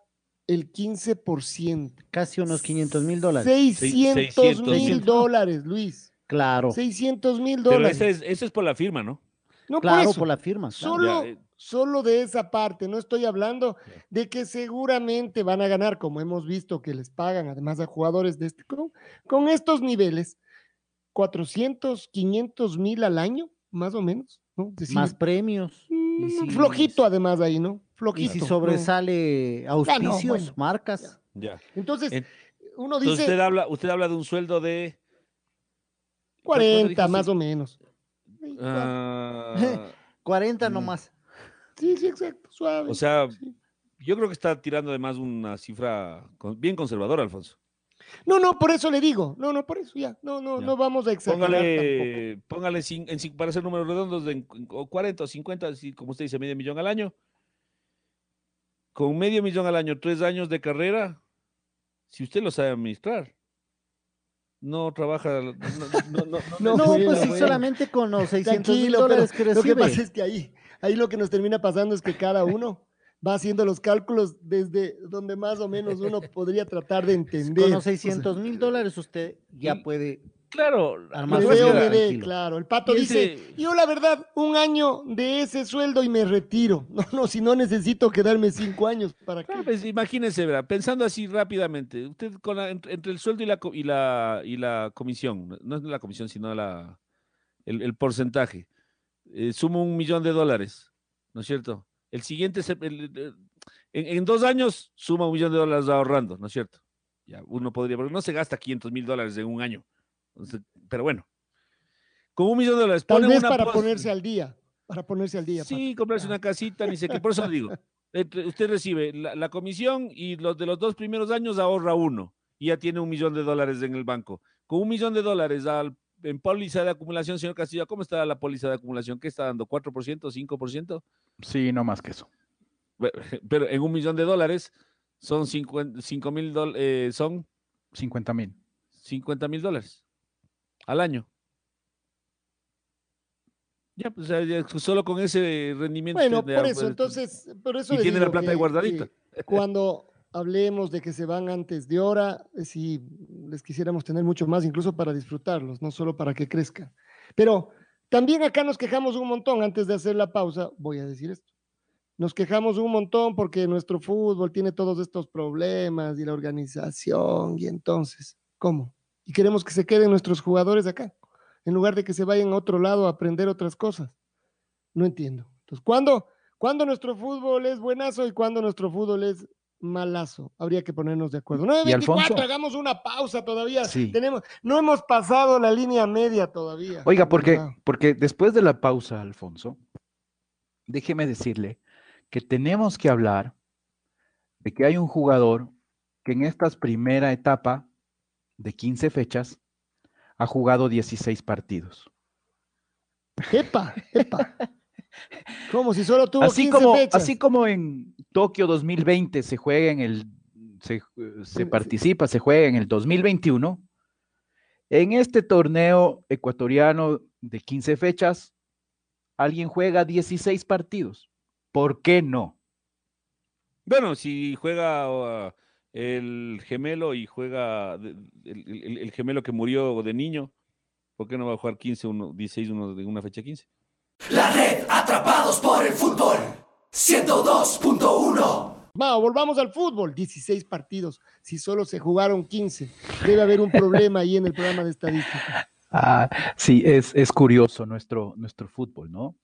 el 15%. Casi unos 500 mil dólares. 600 mil dólares, Luis. Claro. 600 mil dólares. Pero ese es, por la firma, ¿no? No claro, por, eso. por la firma. claro. Solo, Ya, eh. solo de esa parte, no estoy hablando de que seguramente van a ganar, como hemos visto que les pagan, además a jugadores de este, con, con estos niveles, 400, 500 mil al año, más o menos, ¿no? Decir, Más premios. mm, si- flojito además ahí, ¿no? Y Flojito. si sobresale auspicios, bueno, marcas. Ya. Entonces, En- uno Entonces dice usted habla, usted habla de un sueldo de 40 dijo? más o menos. ah, 40 Mm. nomás. Sí, sí, exacto, suave. o sea, sí. yo creo que está tirando además una cifra bien conservadora, Alfonso. No, no, por eso le digo. No, no, por eso ya. No, no, Ya. no vamos a exagerar tampoco. Póngale, póngale en cin- para hacer números redondos de en- en- o 40 o 50, así como usted dice, medio millón al año. Con medio millón al año, tres años de carrera, si usted lo sabe administrar, no trabaja. No, no, no, no- No, bueno, pues sí, solamente con los 600 mil dólares que lo que pasa es que ahí, ahí lo que nos termina pasando es que cada uno va haciendo los cálculos desde donde más o menos uno podría tratar de entender. Con los O sea, 600 mil dólares usted ya puede Claro, me veo, me ve, claro. El pato dice, ese- yo la verdad, un año de ese sueldo y me retiro. No, no, si no necesito quedarme cinco años para que... Claro, pues, imagínese, ¿verdad? pensando así rápidamente, usted con la- entre, entre el sueldo y la, y la, y la comisión, no- es la comisión, sino la, el, el porcentaje, eh, suma un millón de dólares, ¿no es cierto? El siguiente, se- el- el- en, en dos años, suma un millón de dólares ahorrando, ¿no es cierto? Ya, uno podría, porque no se gasta 500 mil dólares en un año, pero bueno, con un millón de dólares, Tal vez una para ponerse al día. Para ponerse al día. Sí, Pato. comprarse una casita, ni sé qué. Por eso le digo, entre- usted recibe la, la comisión y los de los dos primeros años ahorra uno y ya tiene un millón de dólares en el banco. Con un millón de dólares al, en póliza de acumulación, señor Castillo, ¿cómo está la póliza de acumulación? ¿Qué está dando? ¿4%, 5%? Sí, no más que eso. Pero en un millón de dólares son 5 mil dólares, son 50 mil. 50 mil dólares al año. Ya, pues ya- ya solo con ese rendimiento. Bueno, por eso, entonces, por eso y tiene la plata que- guardadita. Cuando hablemos de que se van antes de hora, sí, les quisiéramos tener mucho más, incluso para disfrutarlos, no solo para que crezcan. Pero también acá nos quejamos un montón, antes de hacer la pausa, voy a decir esto. Nos quejamos un montón porque nuestro fútbol tiene todos estos problemas y la organización, y entonces, ¿cómo? Y queremos que se queden nuestros jugadores acá, en lugar de que se vayan a otro lado a aprender otras cosas. No entiendo. Entonces, ¿cuándo, ¿cuándo nuestro fútbol es buenazo y cuándo nuestro fútbol es malazo? Habría que ponernos de acuerdo. 9.24, Alfonso? hagamos una pausa todavía. Sí. Tenemos, no hemos pasado la línea media todavía. Oiga, porque, porque después de la pausa, Alfonso, déjeme decirle que tenemos que hablar de que hay un jugador que en esta primera etapa de 15 fechas ha jugado 16 partidos. Epa, epa. Como si solo tuvo Así 15 como, fechas. así como en Tokio 2020 se juega en el, se, se participa, se juega en el 2021, en este torneo ecuatoriano de 15 fechas, alguien juega 16 partidos. ¿Por qué no? Bueno, si juega uh, el gemelo y juega el, el- el gemelo que murió de niño, ¿por qué no va a jugar 15, uno, 16, uno de una fecha 15? La red Atrapados por el Fútbol 102.1 Mao, volvamos al fútbol. 16 partidos. Si solo se jugaron 15, debe haber un problema ahí en el programa de estadística. Ah, sí, es, es curioso nuestro, nuestro fútbol, ¿no?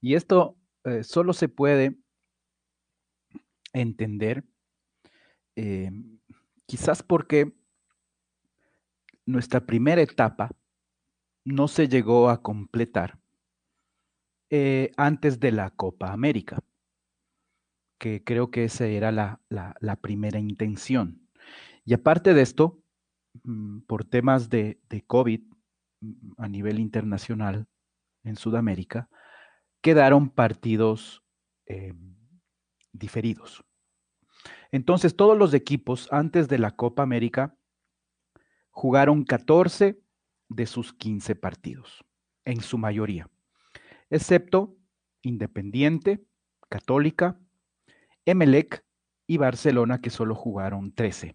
Y esto eh, solo se puede entender eh, quizás porque nuestra primera etapa no se llegó a completar eh, antes de la Copa América, que creo que esa era la, primera intención. Y aparte de esto, mm, por temas de, de COVID mm, a nivel internacional en Sudamérica, quedaron partidos eh, diferidos. Entonces, todos los equipos antes de la Copa América jugaron 14 de sus 15 partidos, en su mayoría, excepto Independiente, Católica, Emelec y Barcelona, que solo jugaron 13.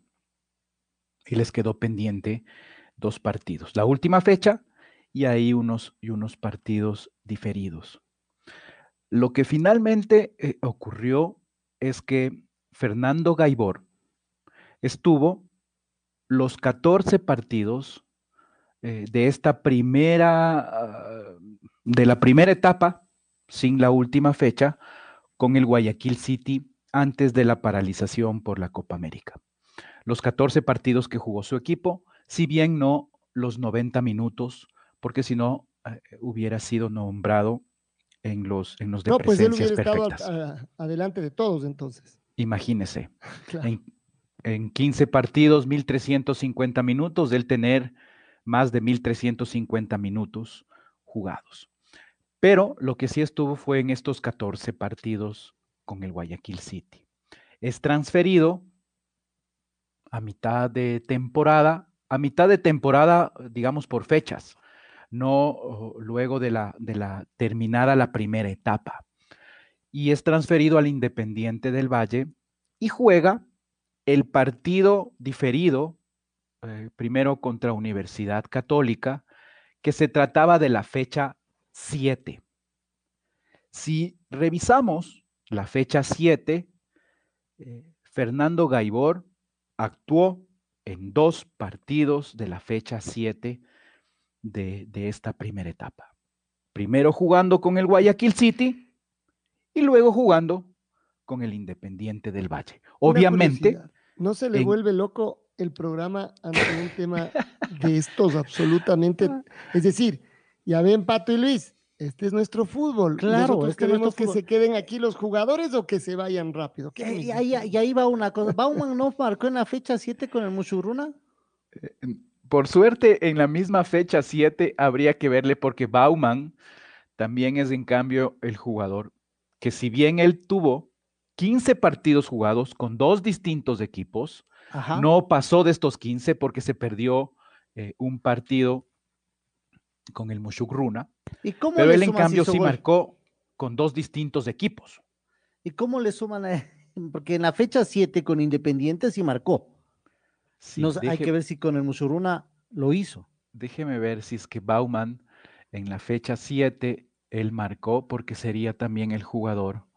Y les quedó pendiente dos partidos. La última fecha y ahí unos, y unos partidos diferidos. Lo que finalmente eh, ocurrió es que Fernando Gaibor estuvo los 14 partidos eh, de esta primera, ah, de la primera etapa, sin la última fecha, con el Guayaquil City antes de la paralización por la Copa América. Los 14 partidos que jugó su equipo, si bien no los 90 minutos, porque si no eh, hubiera sido nombrado en los, en los de no, pues él hubiera perfectas. estado adelante de todos entonces. Imagínese, en, en 15 partidos, 1.350 minutos, del tener más de 1.350 minutos jugados. Pero lo que sí estuvo fue en estos 14 partidos con el Guayaquil City. Es transferido a mitad de temporada, a mitad de temporada, digamos por fechas, no luego de la, de la terminada la primera etapa. Y es transferido al Independiente del Valle y juega el partido diferido, eh, primero contra Universidad Católica, que se trataba de la fecha 7. Si revisamos la fecha 7, eh, Fernando Gaibor actuó en dos partidos de la fecha 7 de, de esta primera etapa. Primero jugando con el Guayaquil City y luego jugando con el Independiente del Valle. Obviamente. ¿No se le vuelve loco el programa ante un tema de estos absolutamente? Es decir, ya ven, Pato y Luis, este es nuestro fútbol. Claro, es queremos que se queden aquí los jugadores o que se vayan rápido. Eh, y, ahí, y, ahí, va una cosa. ¿Bauman no marcó en la fecha 7 con el Mushuruna? Eh, por suerte, en la misma fecha 7 habría que verle porque Bauman también es en cambio el jugador que si bien él tuvo 15 partidos jugados con dos distintos equipos, no pasó de estos 15 porque se perdió eh, un partido con el Mushukruna. ¿Y cómo pero él en cambio sí marcó con dos distintos equipos. ¿Y cómo le suman a Porque en la fecha 7 con Independiente sí marcó hay que ver si con el Musuruna lo hizo. Déjeme ver si es que Bauman en la fecha 7 él marcó porque sería también el jugador.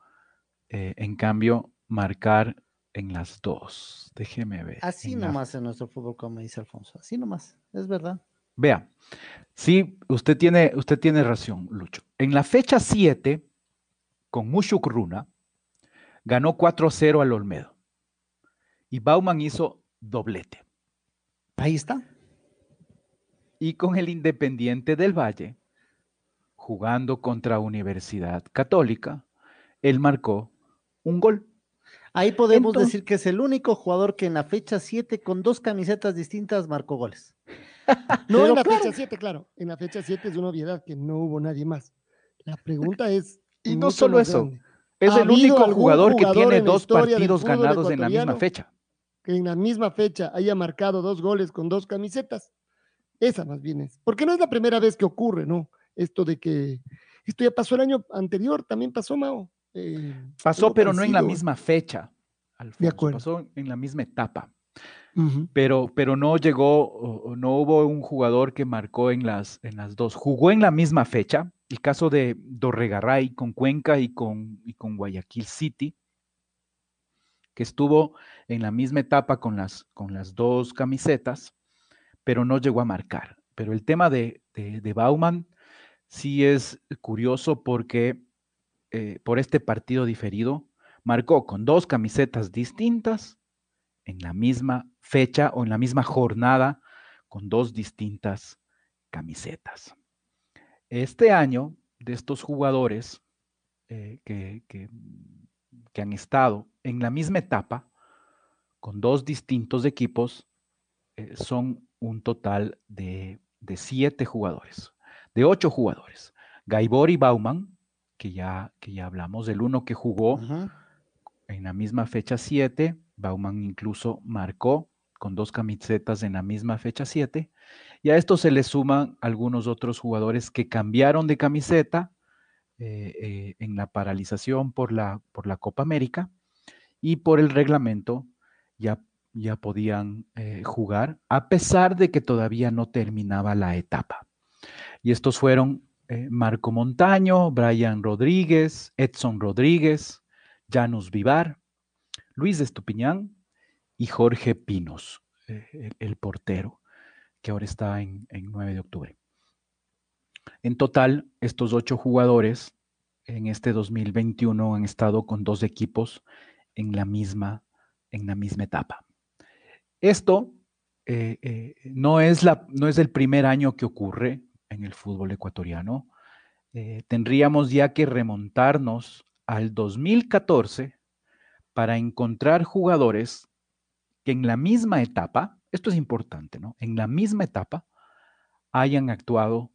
Eh, en cambio, marcar en las dos. Déjeme ver. Así nomás en nuestro fútbol, como dice Alfonso. Así nomás, es verdad. Vea, sí, usted tiene, usted tiene razón, Lucho. En la fecha 7, con Mushuk Runa, ganó 4-0 al Olmedo. Y Bauman hizo doblete. Ahí está. Y con el Independiente del Valle, jugando contra Universidad Católica, él marcó un gol. Ahí podemos decir que es el único jugador que en la fecha 7 con dos camisetas distintas marcó goles. no en la fecha 7, claro. En la fecha 7 es una obviedad que no hubo nadie más. La pregunta es... Y no solo eso, es el único jugador que tiene dos partidos ganados en la misma fecha que en la misma fecha haya marcado dos goles con dos camisetas. Esa más bien es. Porque no es la primera vez que ocurre, ¿no? Esto de que. Esto ya pasó el año anterior, también pasó, Mao. Eh, pasó, pero no en la misma fecha. de acuerdo. Pasó en la misma etapa. pero, pero no llegó, no hubo un jugador que marcó en las, en las dos. Jugó en la misma fecha. El caso de Dorregaray con Cuenca y con, y con Guayaquil City que estuvo en la misma etapa con las, con las dos camisetas, pero no llegó a marcar. Pero el tema de, de, Bauman sí es curioso porque eh, por este partido diferido marcó con dos camisetas distintas en la misma fecha o en la misma jornada con dos distintas camisetas. Este año, de estos jugadores eh, que, que, han estado en la misma etapa, con dos distintos equipos, eh, son un total de, siete jugadores, de ocho jugadores. Gaibor y Bauman, que ya, que ya hablamos, del uno que jugó en la misma fecha siete, Bauman incluso marcó con dos camisetas en la misma fecha siete, y a esto se le suman algunos otros jugadores que cambiaron de camiseta eh, eh, en la paralización por la, por la Copa América y por el reglamento ya, ya podían eh, jugar, a pesar de que todavía no terminaba la etapa. Y estos fueron eh, Marco Montaño, Brian Rodríguez, Edson Rodríguez, Janus Vivar, Luis Estupiñán y Jorge Pinos, eh, el, portero, que ahora está en, en 9 de octubre. En total, estos ocho jugadores en este 2021 han estado con dos equipos en la misma, en la misma etapa. Esto eh, no, es la, no es el primer año que ocurre en el fútbol ecuatoriano. Eh, tendríamos ya que remontarnos al 2014 para encontrar jugadores que en la misma etapa, esto es importante, ¿no? En la misma etapa hayan actuado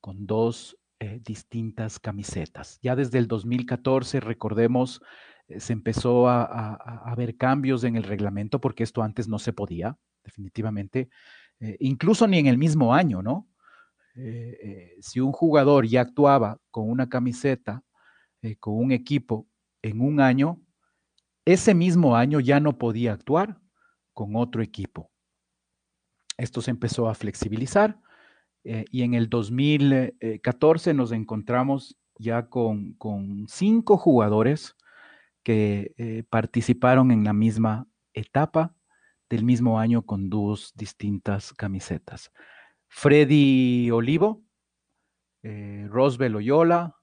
con dos distintas camisetas. Ya desde el 2014, recordemos, se empezó a, a, ver cambios en el reglamento porque esto antes no se podía definitivamente, eh, incluso ni en el mismo año, ¿no? Eh, eh, si un jugador ya actuaba con una camiseta, con un equipo en un año, ese mismo año ya no podía actuar con otro equipo. Esto se empezó a flexibilizar y en el 2014 nos encontramos ya con cinco jugadores que participaron en la misma etapa del mismo año con dos distintas camisetas. Freddy Olivo, eh, Rosbel Oyola,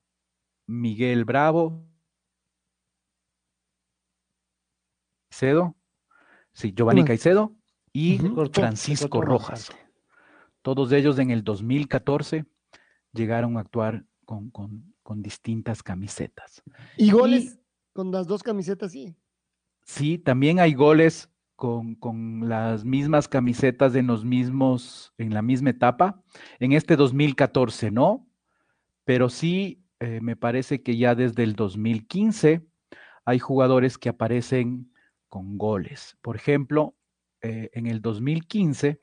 Miguel Bravo, Caicedo, sí, Giovanni Caicedo y Francisco Rojas. Todos ellos en el 2014 llegaron a actuar con, distintas camisetas. ¿Y goles con las dos camisetas, sí? Sí, también hay goles con, las mismas camisetas en los mismos, en la misma etapa. En este 2014 no, pero sí eh, me parece que ya desde el 2015 hay jugadores que aparecen con goles. Por ejemplo, eh, en el 2015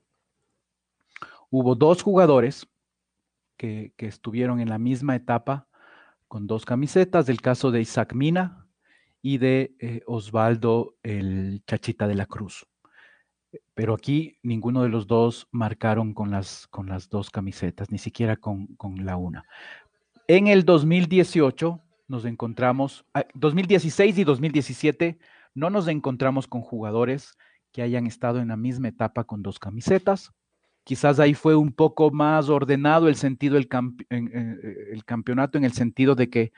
hubo dos jugadores que, estuvieron en la misma etapa con dos camisetas, del caso de Isaac Mina, y de eh, Osvaldo el Chachita de la Cruz. Pero aquí ninguno de los dos marcaron con las, con las dos camisetas, ni siquiera con, la una. En el 2018 nos encontramos, 2016 ah, y 2017 no nos encontramos con jugadores que hayan estado en la misma etapa con dos camisetas. Quizás ahí fue un poco más ordenado el sentido del eh, el campeonato en el sentido de que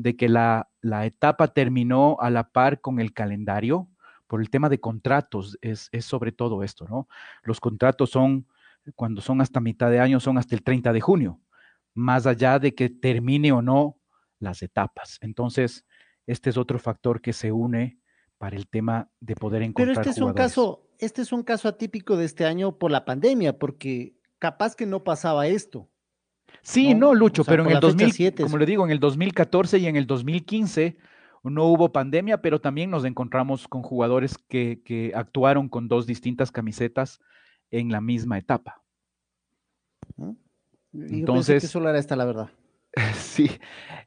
de que la, etapa terminó a la par con el calendario por el tema de contratos, es, sobre todo esto, ¿no? Los contratos son, cuando son hasta mitad de año, son hasta el 30 de junio, más allá de que termine o no las etapas. Entonces, este es otro factor que se une para el tema de poder encontrar. Pero este es un caso, este es un caso atípico de este año por la pandemia, porque capaz que no pasaba esto. Sí, no, Lucho, pero en el 2007, como le digo, en el 2014 y en el 2015 no hubo pandemia, pero también nos encontramos con jugadores que, actuaron con dos distintas camisetas en la misma etapa. Entonces, solo era esta la verdad. Sí,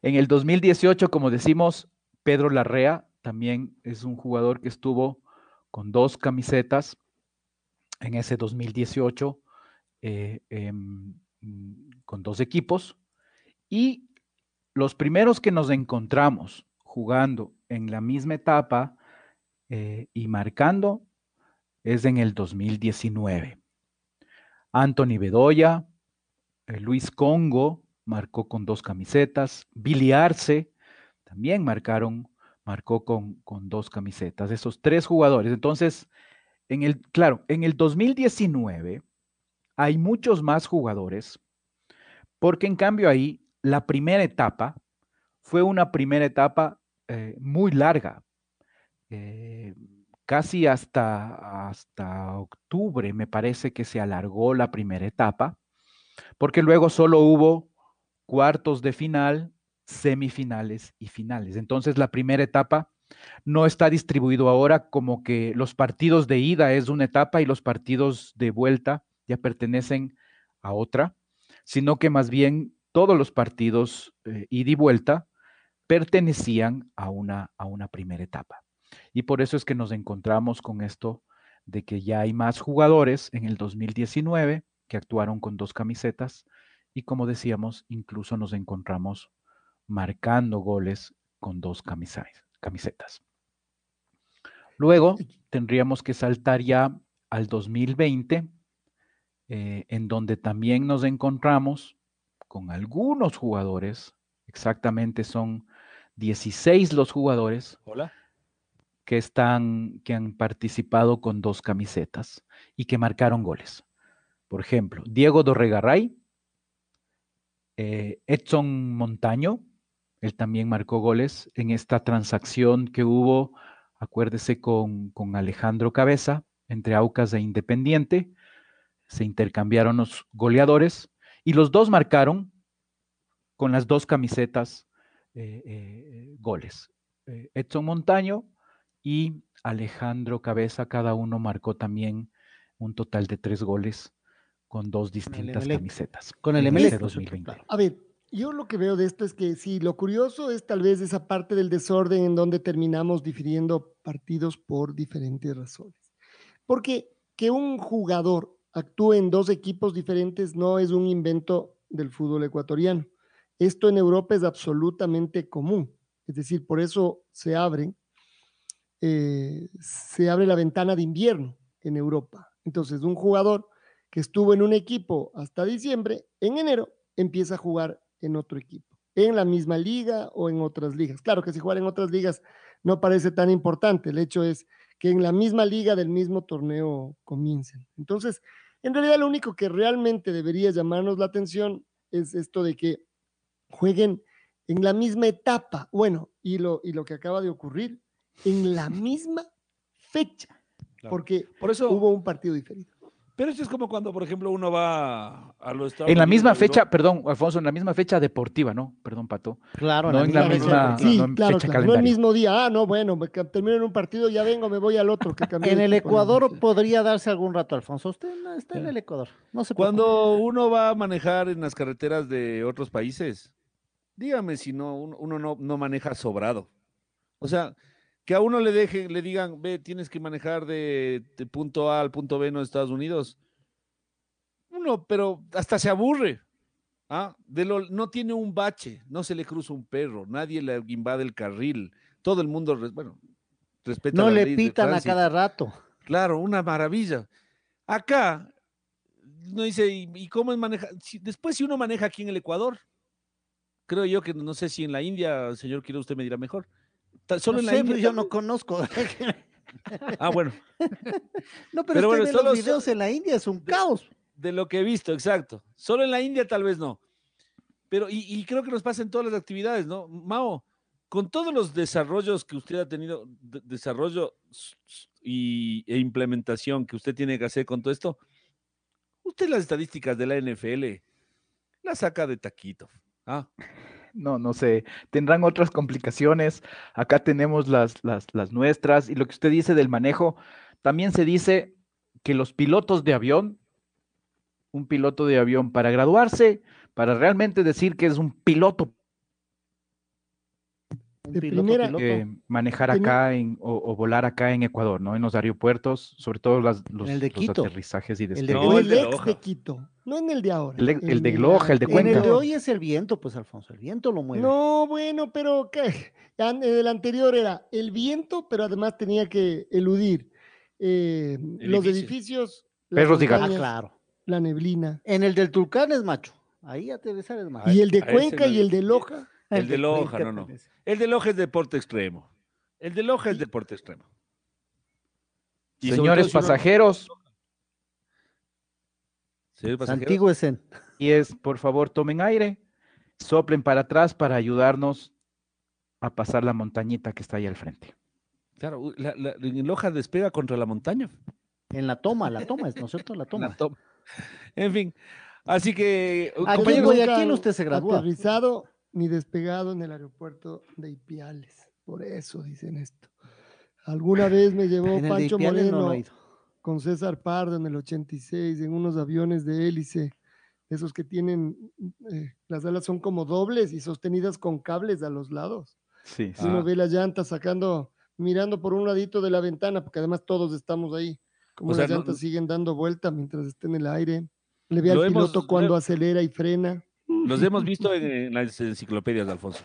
en el 2018, como decimos, Pedro Larrea también es un jugador que estuvo con dos camisetas en ese 2018. Eh, Mm, con dos equipos y los primeros que nos encontramos jugando en la misma etapa eh, y marcando es en el 2019. Anthony Bedoya, eh, Luis Congo marcó con dos camisetas, Billy Arce también marcaron, marcó con, con dos camisetas, esos tres jugadores. Entonces, en el, claro, en el 2019 hay muchos más jugadores, porque en cambio ahí la primera etapa fue una primera etapa eh, muy larga, eh, casi hasta, hasta octubre me parece que se alargó la primera etapa, porque luego solo hubo cuartos de final, semifinales y finales. Entonces la primera etapa no está distribuido ahora como que los partidos de ida es una etapa y los partidos de vuelta ya pertenecen a otra, sino que más bien todos los partidos eh, ida y vuelta pertenecían a una, a una primera etapa. Y por eso es que nos encontramos con esto de que ya hay más jugadores en el 2019 que actuaron con dos camisetas y como decíamos, incluso nos encontramos marcando goles con dos camisetas. Luego tendríamos que saltar ya al 2020, eh, en donde también nos encontramos con algunos jugadores, exactamente son 16 los jugadores que están que han participado con dos camisetas y que marcaron goles. Por ejemplo, Diego Dorregaray, eh, Edson Montaño, él también marcó goles en esta transacción que hubo, acuérdese, con, con Alejandro Cabeza entre Aucas e Independiente. Se intercambiaron los goleadores y los dos marcaron con las dos camisetas eh, eh, goles. Edson Montaño y Alejandro Cabeza, cada uno marcó también un total de tres goles con dos distintas camisetas. Con el MLE 2020. A ver, yo lo que veo de esto es que sí, lo curioso es tal vez esa parte del desorden en donde terminamos difiriendo partidos por diferentes razones. Porque que un jugador actúe en dos equipos diferentes no es un invento del fútbol ecuatoriano. Esto en Europa es absolutamente común. Es decir, por eso se abre, eh, se abre la ventana de invierno en Europa. Entonces, un jugador que estuvo en un equipo hasta diciembre, en enero empieza a jugar en otro equipo, en la misma liga o en otras ligas. Claro que si jugar en otras ligas no parece tan importante, el hecho es que en la misma liga del mismo torneo comiencen. Entonces, en realidad lo único que realmente debería llamarnos la atención es esto de que jueguen en la misma etapa, bueno, y lo, y lo que acaba de ocurrir, en la misma fecha, porque por eso hubo un partido diferente. Pero esto es como cuando, por ejemplo, uno va a los Estados En la misma fecha, perdón, Alfonso, en la misma fecha deportiva, ¿no? Perdón, Pato. Claro, no en la misma, sí, claro, No el mismo día, ah, no, bueno, termino en un partido, ya vengo, me voy al otro. Que en el Ecuador podría darse algún rato, Alfonso. Usted está en el Ecuador. No se Cuando uno va a manejar en las carreteras de otros países, dígame si no, uno no, no maneja sobrado. O sea, que a uno le dejen, le digan, ve, tienes que manejar de, punto A al punto B en los Estados Unidos. Uno, pero hasta se aburre. ¿ah? De lo, no tiene un bache, no se le cruza un perro, nadie le invade el carril, todo el mundo, bueno, respeta. No le pitan a cada rato. Claro, una maravilla. Acá, no dice, ¿y, cómo es manejar? después, si uno maneja aquí en el Ecuador, creo yo que no sé si en la India, señor, quiere usted me dirá mejor Solo en la India. Yo no conozco. ah, bueno. no, pero, pero bueno, los videos en la India es un caos. De lo que he visto, exacto. Solo en la India tal vez no. Pero, y, creo que nos pasa en todas las actividades, ¿no? Mao, con todos los desarrollos que usted ha tenido, desarrollo y, e implementación que usted tiene que hacer con todo esto, usted las estadísticas de la NFL la saca de taquito. ¿ah? No, no sé, tendrán otras complicaciones. Acá tenemos las, las, las nuestras. Y lo que usted dice del manejo, también se dice que los pilotos de avión, un piloto de avión para graduarse, para realmente decir que es un piloto de primera, eh, manejar acá en, o, volar acá en Ecuador, ¿no? En los aeropuertos, sobre todo los, los, aterrizajes y despegues. El de, el de, de Quito, no en el de ahora. El, de Loja, el de Cuenca. En el de hoy es el viento, pues, Alfonso, el viento lo mueve. No, bueno, pero ¿qué? el anterior era el viento, pero además tenía que eludir eh, los edificios. Perros y gatos. Ah, claro. La neblina. En el del Tulcán es macho. Ahí aterrizar es macho. Y el de Cuenca y el de Loja. El, de Loja, no, no. El de Loja es deporte extremo. El de Loja es deporte extremo. Señores pasajeros. Antiguesen. Y es, por favor, tomen aire, soplen para atrás para ayudarnos a pasar la montañita que está ahí al frente. Claro, la, Loja despega contra la montaña. En la toma, la toma, ¿no es cierto? La toma. En fin, así que... Aquí en usted se graduó. Aterrizado ni despegado en el aeropuerto de Ipiales. Por eso dicen esto. Alguna vez me llevó Pancho Moreno con César Pardo en el 86 en unos aviones de hélice, esos que tienen, eh, las alas son como dobles y sostenidas con cables a los lados. Sí, Uno ah. ve las llantas sacando, mirando por un ladito de la ventana, porque además todos estamos ahí. Como las llantas siguen dando vuelta mientras estén en el aire. Le ve al piloto cuando acelera y frena. Los hemos visto en, las enciclopedias, Alfonso.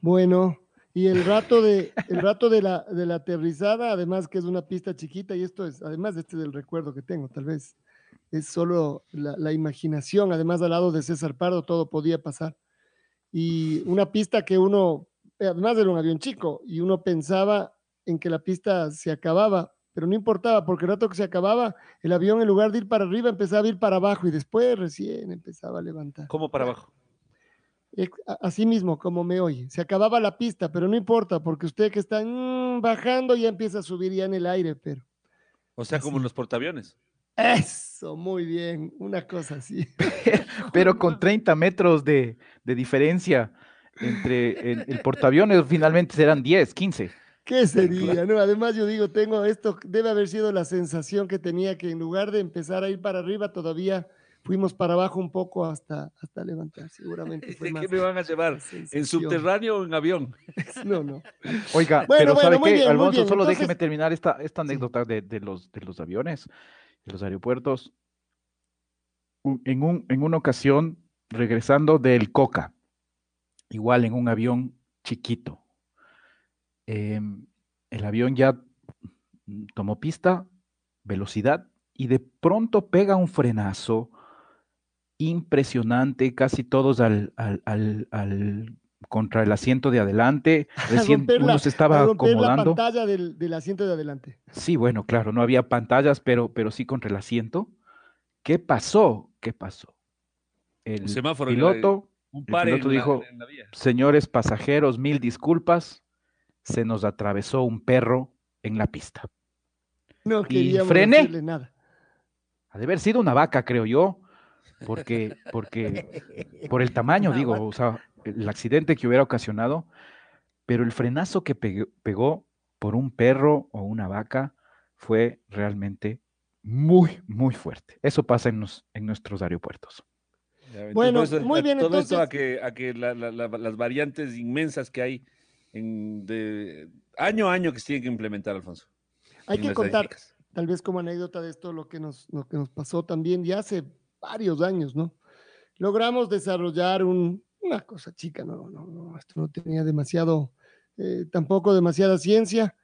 Bueno, y el rato de, el rato de la, de la aterrizada, además que es una pista chiquita, y esto es, además este del recuerdo que tengo, tal vez es solo la, la, imaginación, además al lado de César Pardo todo podía pasar. Y una pista que uno, además era un avión chico, y uno pensaba en que la pista se acababa, pero no importaba, porque el rato que se acababa, el avión en lugar de ir para arriba empezaba a ir para abajo y después recién empezaba a levantar. ¿Cómo para abajo? Así mismo, como me oye. Se acababa la pista, pero no importa, porque usted que está mm, bajando ya empieza a subir ya en el aire, pero. O sea, como en los portaaviones. Eso, muy bien, una cosa así. pero con 30 metros de, diferencia entre el portaaviones, finalmente serán 10, 15. ¿Qué sería? No, además yo digo, tengo esto, debe haber sido la sensación que tenía que en lugar de empezar a ir para arriba, todavía fuimos para abajo un poco hasta, hasta levantar, seguramente. Fue ¿De qué me van a llevar? ¿En subterráneo o en avión? No, no. Oiga, pero ¿sabe qué, Alfonso? Solo déjeme terminar esta, esta anécdota de, de, los, de los aviones, de los aeropuertos. En, un, en una ocasión, regresando del Coca, igual en un avión chiquito, Em, el avión ya tomó pista, velocidad, y de pronto pega un frenazo impresionante, casi todos al, contra el asiento de adelante. Recién uno se estaba acomodando. la pantalla del, asiento de adelante. Sí, bueno, claro, no había pantallas, pero, pero sí contra el asiento. ¿Qué pasó? ¿Qué pasó? El piloto, un el piloto dijo, señores pasajeros, mil disculpas, se nos atravesó un perro en la pista. No y frené. nada. Ha de haber sido una vaca, creo yo, porque, porque por el tamaño, digo, o sea, el accidente que hubiera ocasionado, pero el frenazo que pegó por un perro o una vaca fue realmente muy, muy fuerte. Eso pasa en, en nuestros aeropuertos. Bueno, muy bien. Todo esto a que, a que las variantes inmensas que hay de año a año que se tiene que implementar, Alfonso. Hay que contar, tal vez como anécdota de esto, lo que, nos, lo que nos pasó también ya hace varios años, ¿no? Logramos desarrollar una cosa chica, no, no, no, esto no tenía demasiado, eh, tampoco demasiada ciencia,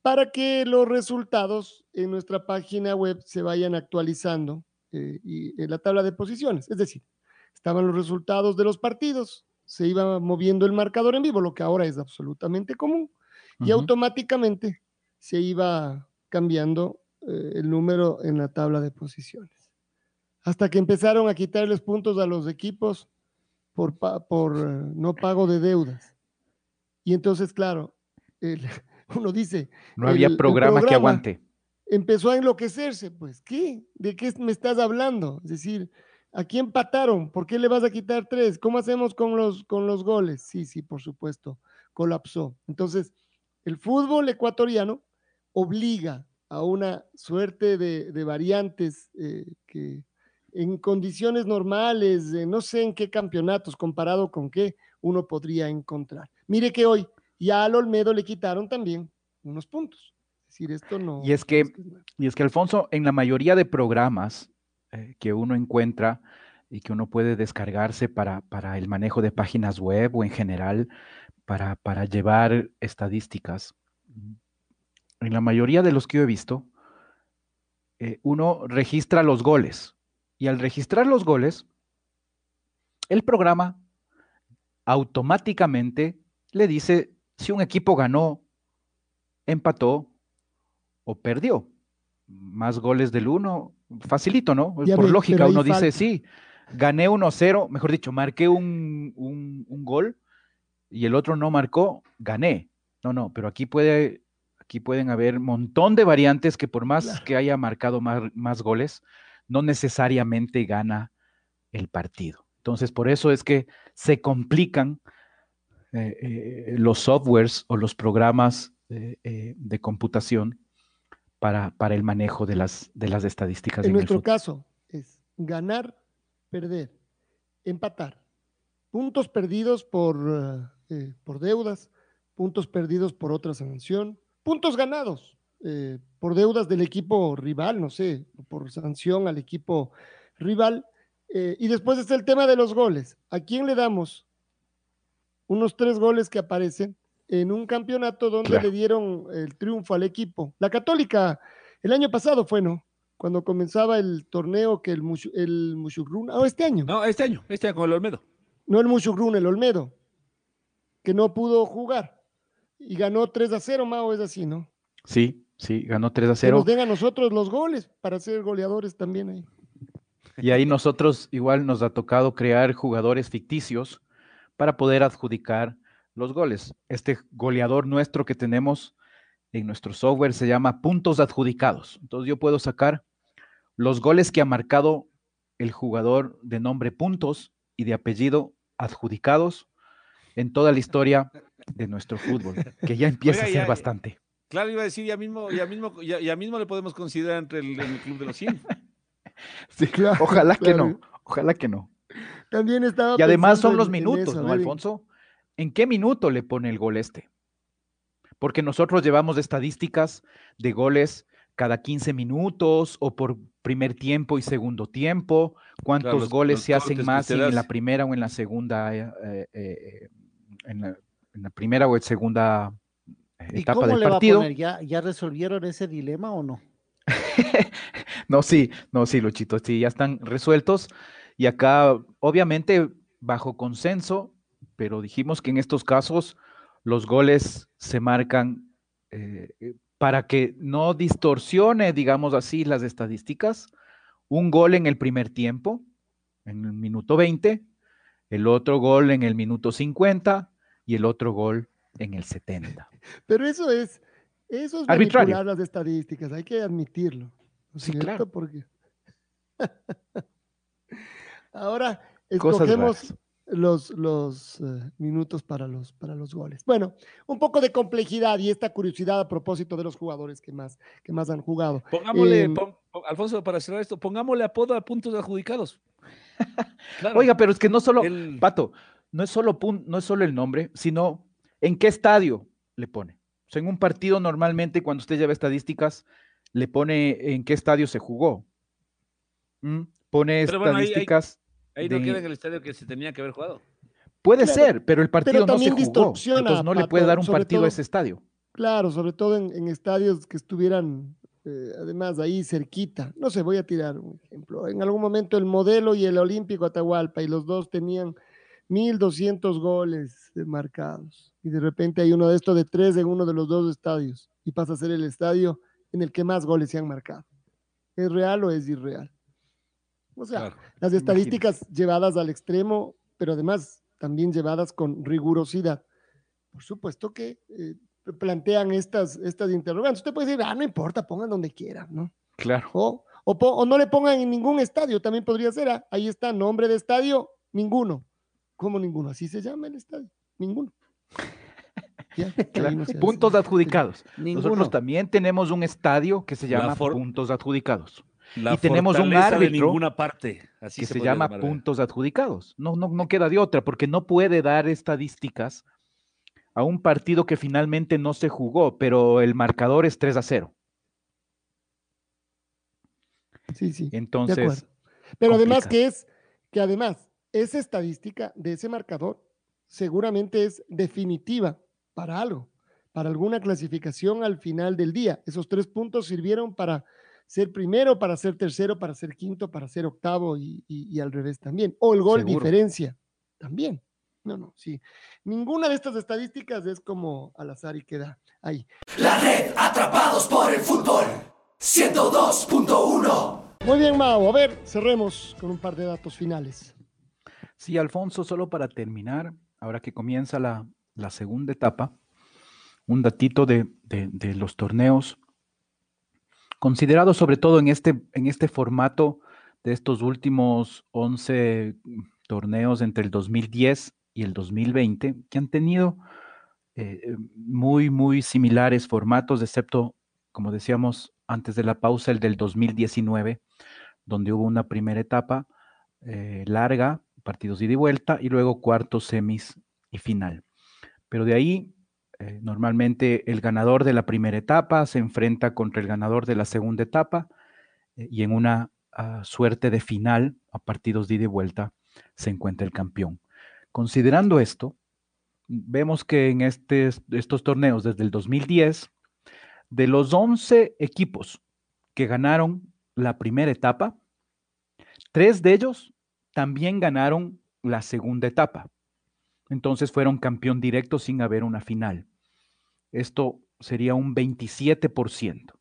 para que los resultados en nuestra página web se vayan actualizando eh, y en la tabla de posiciones. Es decir, estaban los resultados de los partidos, se iba moviendo el marcador en vivo, lo que ahora es absolutamente común, y automáticamente se iba cambiando eh, el número en la tabla de posiciones. Hasta que empezaron a quitarles puntos a los equipos por, por eh, no pago de deudas. Y entonces, claro, uno dice... No había programa que aguante. Empezó a enloquecerse, pues, ¿qué? ¿De qué me estás hablando? Es decir, Aquí empataron. ¿Por qué le vas a quitar tres? ¿Cómo hacemos con los, con los goles? Sí, sí, por supuesto. Colapsó. Entonces, el fútbol ecuatoriano obliga a una suerte de, variantes eh, que en condiciones normales, no sé en qué campeonatos, comparado con qué, uno podría encontrar. Mire que hoy ya al Olmedo le quitaron también unos puntos. Es decir, esto no. Y es que, y es que Alfonso, en la mayoría de programas, eh, que uno encuentra y que uno puede descargarse para, el manejo de páginas web o en general para, llevar estadísticas. En la mayoría de los que yo he visto, eh, uno registra los goles y al registrar los goles, el programa automáticamente le dice si un equipo ganó, empató o perdió. Más goles del uno facilito, ¿no? Por lógica, uno dice, sí, gané 1-0, mejor dicho, marqué un, gol y el otro no marcó, gané. No, no, pero aquí puede, aquí pueden haber un montón de variantes que por más que haya marcado más, más, goles, no necesariamente gana el partido. Entonces, por eso es que se complican eh, eh, los softwares o los programas eh, de computación para, para el manejo de las, de las estadísticas. En, nuestro caso es ganar, perder, empatar, puntos perdidos por, eh, eh, por deudas, puntos perdidos por otra sanción, puntos ganados eh, por deudas del equipo rival, no sé, por sanción al equipo rival, Eh, y después está el tema de los goles. ¿A quién le damos unos tres goles que aparecen en un campeonato donde le dieron el triunfo al equipo? La Católica, el año pasado fue, ¿no? Cuando comenzaba el torneo que el, el Mushugruna, o este año. No, este año, este año con el Olmedo. No el Mushugruna, el Olmedo, que no pudo jugar y ganó 3 a 0, Mao, es así, ¿no? Sí, sí, ganó 3 a 0. Que nos den a nosotros los goles para ser goleadores también ahí. Y ahí nosotros igual nos ha tocado crear jugadores ficticios para poder adjudicar los goles. Este goleador nuestro que tenemos en nuestro software se llama puntos adjudicados. Entonces yo puedo sacar los goles que ha marcado el jugador de nombre puntos y de apellido adjudicados en toda la historia de nuestro fútbol, que ya empieza a ser bastante. Claro, iba a decir, ya mismo, ya mismo, ya, mismo le podemos considerar entre el, club de los 100. sí, claro, ojalá que no, ojalá que no. También estaba. Y además son los minutos, ¿no, Alfonso? ¿En qué minuto le pone el gol este? Porque nosotros llevamos estadísticas de goles cada 15 minutos o por primer tiempo y segundo tiempo, cuántos goles se hacen más en la primera o en la segunda, eh, eh, eh, en, la, primera o en segunda etapa del partido. ¿Ya, ¿Ya resolvieron ese dilema o no? no, sí, no, sí, Luchito, sí, ya están resueltos. Y acá, obviamente, bajo consenso, pero dijimos que en estos casos los goles se marcan eh, eh, para que no distorsione, digamos así, las estadísticas. Un gol en el primer tiempo, en el minuto 20, el otro gol en el minuto 50 y el otro gol en el 70. Pero eso es, eso es manipular las estadísticas, hay que admitirlo. sí, claro. Porque... Ahora escogemos los, los eh, minutos para los, para los goles. Bueno, un poco de complejidad y esta curiosidad a propósito de los jugadores que más, que más han jugado. Pongámosle, em, Alfonso, para cerrar esto, pongámosle apodo a puntos adjudicados. Oiga, pero es que no solo, Pato, no es solo, no es solo el nombre, sino en qué estadio le pone. O sea, en un partido normalmente cuando usted lleva estadísticas, le pone en qué estadio se jugó. ¿Mm? Pone estadísticas. ahí, no queda en el estadio que se tenía que haber jugado. Puede ser, pero el partido no se jugó. Entonces no le puede dar un partido a ese estadio. Claro, sobre todo en, estadios que estuvieran eh, además ahí cerquita. No sé, voy a tirar un ejemplo. En algún momento el modelo y el Olímpico Atahualpa y los dos tenían 1.200 goles marcados. Y de repente hay uno de estos de tres en uno de los dos estadios y pasa a ser el estadio en el que más goles se han marcado. ¿Es real o es irreal? O sea, las estadísticas llevadas al extremo, pero además también llevadas con rigurosidad. Por supuesto que eh, plantean estas, estas interrogantes. Usted puede decir, ah, no importa, pongan donde quieran, ¿no? Claro. O, o, no le pongan en ningún estadio, también podría ser. Ah, ahí está, nombre de estadio, ninguno. ¿Cómo ninguno? Así se llama el estadio, ninguno. puntos adjudicados. Nosotros también tenemos un estadio que se llama puntos adjudicados. Y tenemos un árbitro ninguna parte, que se, llama puntos adjudicados. No, no, no queda de otra, porque no puede dar estadísticas a un partido que finalmente no se jugó, pero el marcador es 3 a 0. Sí, sí. Entonces. Pero además que es, que además, esa estadística de ese marcador seguramente es definitiva para algo, para alguna clasificación al final del día. Esos tres puntos sirvieron para ser primero, para ser tercero, para ser quinto, para ser octavo y, al revés también. O el gol diferencia también. No, no, sí. Ninguna de estas estadísticas es como al azar y queda ahí. La red atrapados por el fútbol. 102.1. Muy bien, Mao. A ver, cerremos con un par de datos finales. Sí, Alfonso, solo para terminar, ahora que comienza la, la segunda etapa, un datito de, los torneos, considerados sobre todo en este, en este formato de estos últimos 11 torneos entre el 2010 y el 2020, que han tenido eh, muy, muy similares formatos, excepto, como decíamos antes de la pausa, el del 2019, donde hubo una primera etapa eh, larga, partidos ida y vuelta, y luego cuartos, semis y final. Pero de ahí, eh, normalmente el ganador de la primera etapa se enfrenta contra el ganador de la segunda etapa eh, y en una suerte de final, a partidos de ida y vuelta, se encuentra el campeón. Considerando esto, vemos que en estos torneos desde el 2010, de los 11 equipos que ganaron la primera etapa, tres de ellos también ganaron la segunda etapa. Entonces fueron campeón directo sin haber una final. Esto sería un 27%.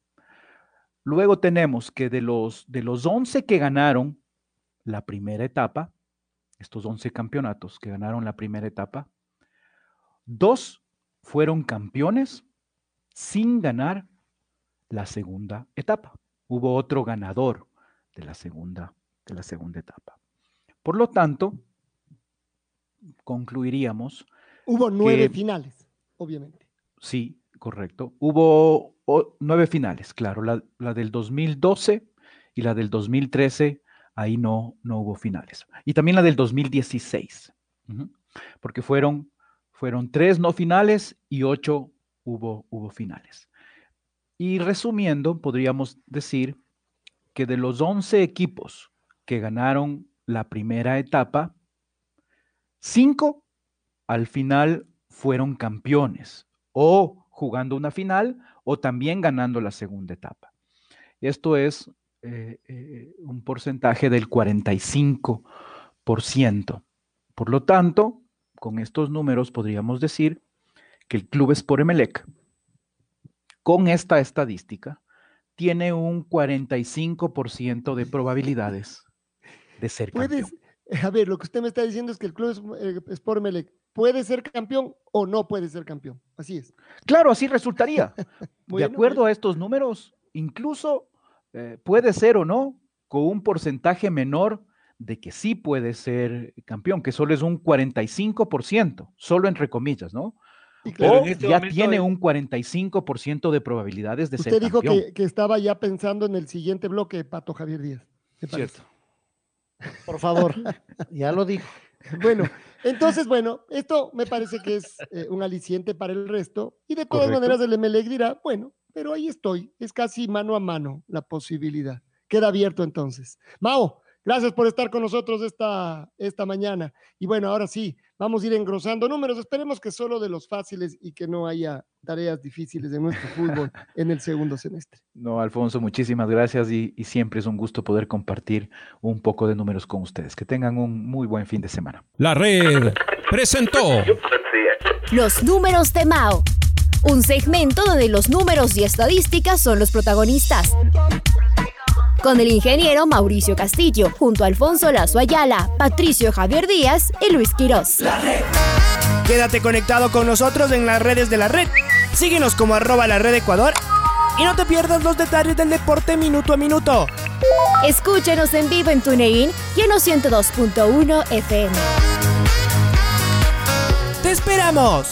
Luego tenemos que de los, de los 11 que ganaron la primera etapa, estos 11 campeonatos que ganaron la primera etapa, dos fueron campeones sin ganar la segunda etapa. Hubo otro ganador de la segunda, de la segunda etapa. Por lo tanto, concluiríamos. Hubo nueve finales, obviamente. Sí, correcto. Hubo nueve finales, claro. La, del 2012 y la del 2013, ahí no, no hubo finales. Y también la del 2016, porque fueron, fueron tres no finales y ocho hubo, hubo finales. Y resumiendo, podríamos decir que de los 11 equipos que ganaron la primera etapa, cinco al final fueron campeones o jugando una final o también ganando la segunda etapa. Esto es eh, eh, un porcentaje del 45%. Por lo tanto, con estos números podríamos decir que el Club Sport Emelec, con esta estadística, tiene un 45% de probabilidades de ser campeón. A ver, lo que usted me está diciendo es que el Club Sport Emelec puede ser campeón o no puede ser campeón. Así es. Claro, así resultaría. de acuerdo a estos números, incluso eh, puede ser o no con un porcentaje menor de que sí puede ser campeón, que solo es un 45%, solo entre comillas, ¿no? o este ya tiene un 45% de probabilidades de ser campeón. Usted dijo que, estaba ya pensando en el siguiente bloque, Pato Javier Díaz. Cierto. Por favor, ya lo dijo. Bueno, entonces, bueno, esto me parece que es eh, un aliciente para el resto. Y de todas maneras, el MLEG dirá, bueno, pero ahí estoy. Es casi mano a mano la posibilidad. Queda abierto entonces. Mao, gracias por estar con nosotros esta, esta mañana. Y bueno, ahora sí, vamos a ir engrosando números. Esperemos que solo de los fáciles y que no haya tareas difíciles de nuestro fútbol en el segundo semestre. No, Alfonso, muchísimas gracias y, siempre es un gusto poder compartir un poco de números con ustedes. Que tengan un muy buen fin de semana. La red presentó Los números de Mao. Un segmento donde los números y estadísticas son los protagonistas con el ingeniero Mauricio Castillo, junto a Alfonso Lazo Ayala, Patricio Javier Díaz y Luis Quirós. La red. Quédate conectado con nosotros en las redes de la red. Síguenos como arroba la red Ecuador y no te pierdas los detalles del deporte minuto a minuto. Escúchenos en vivo en TuneIn y en 102.1 FM. ¡Te esperamos!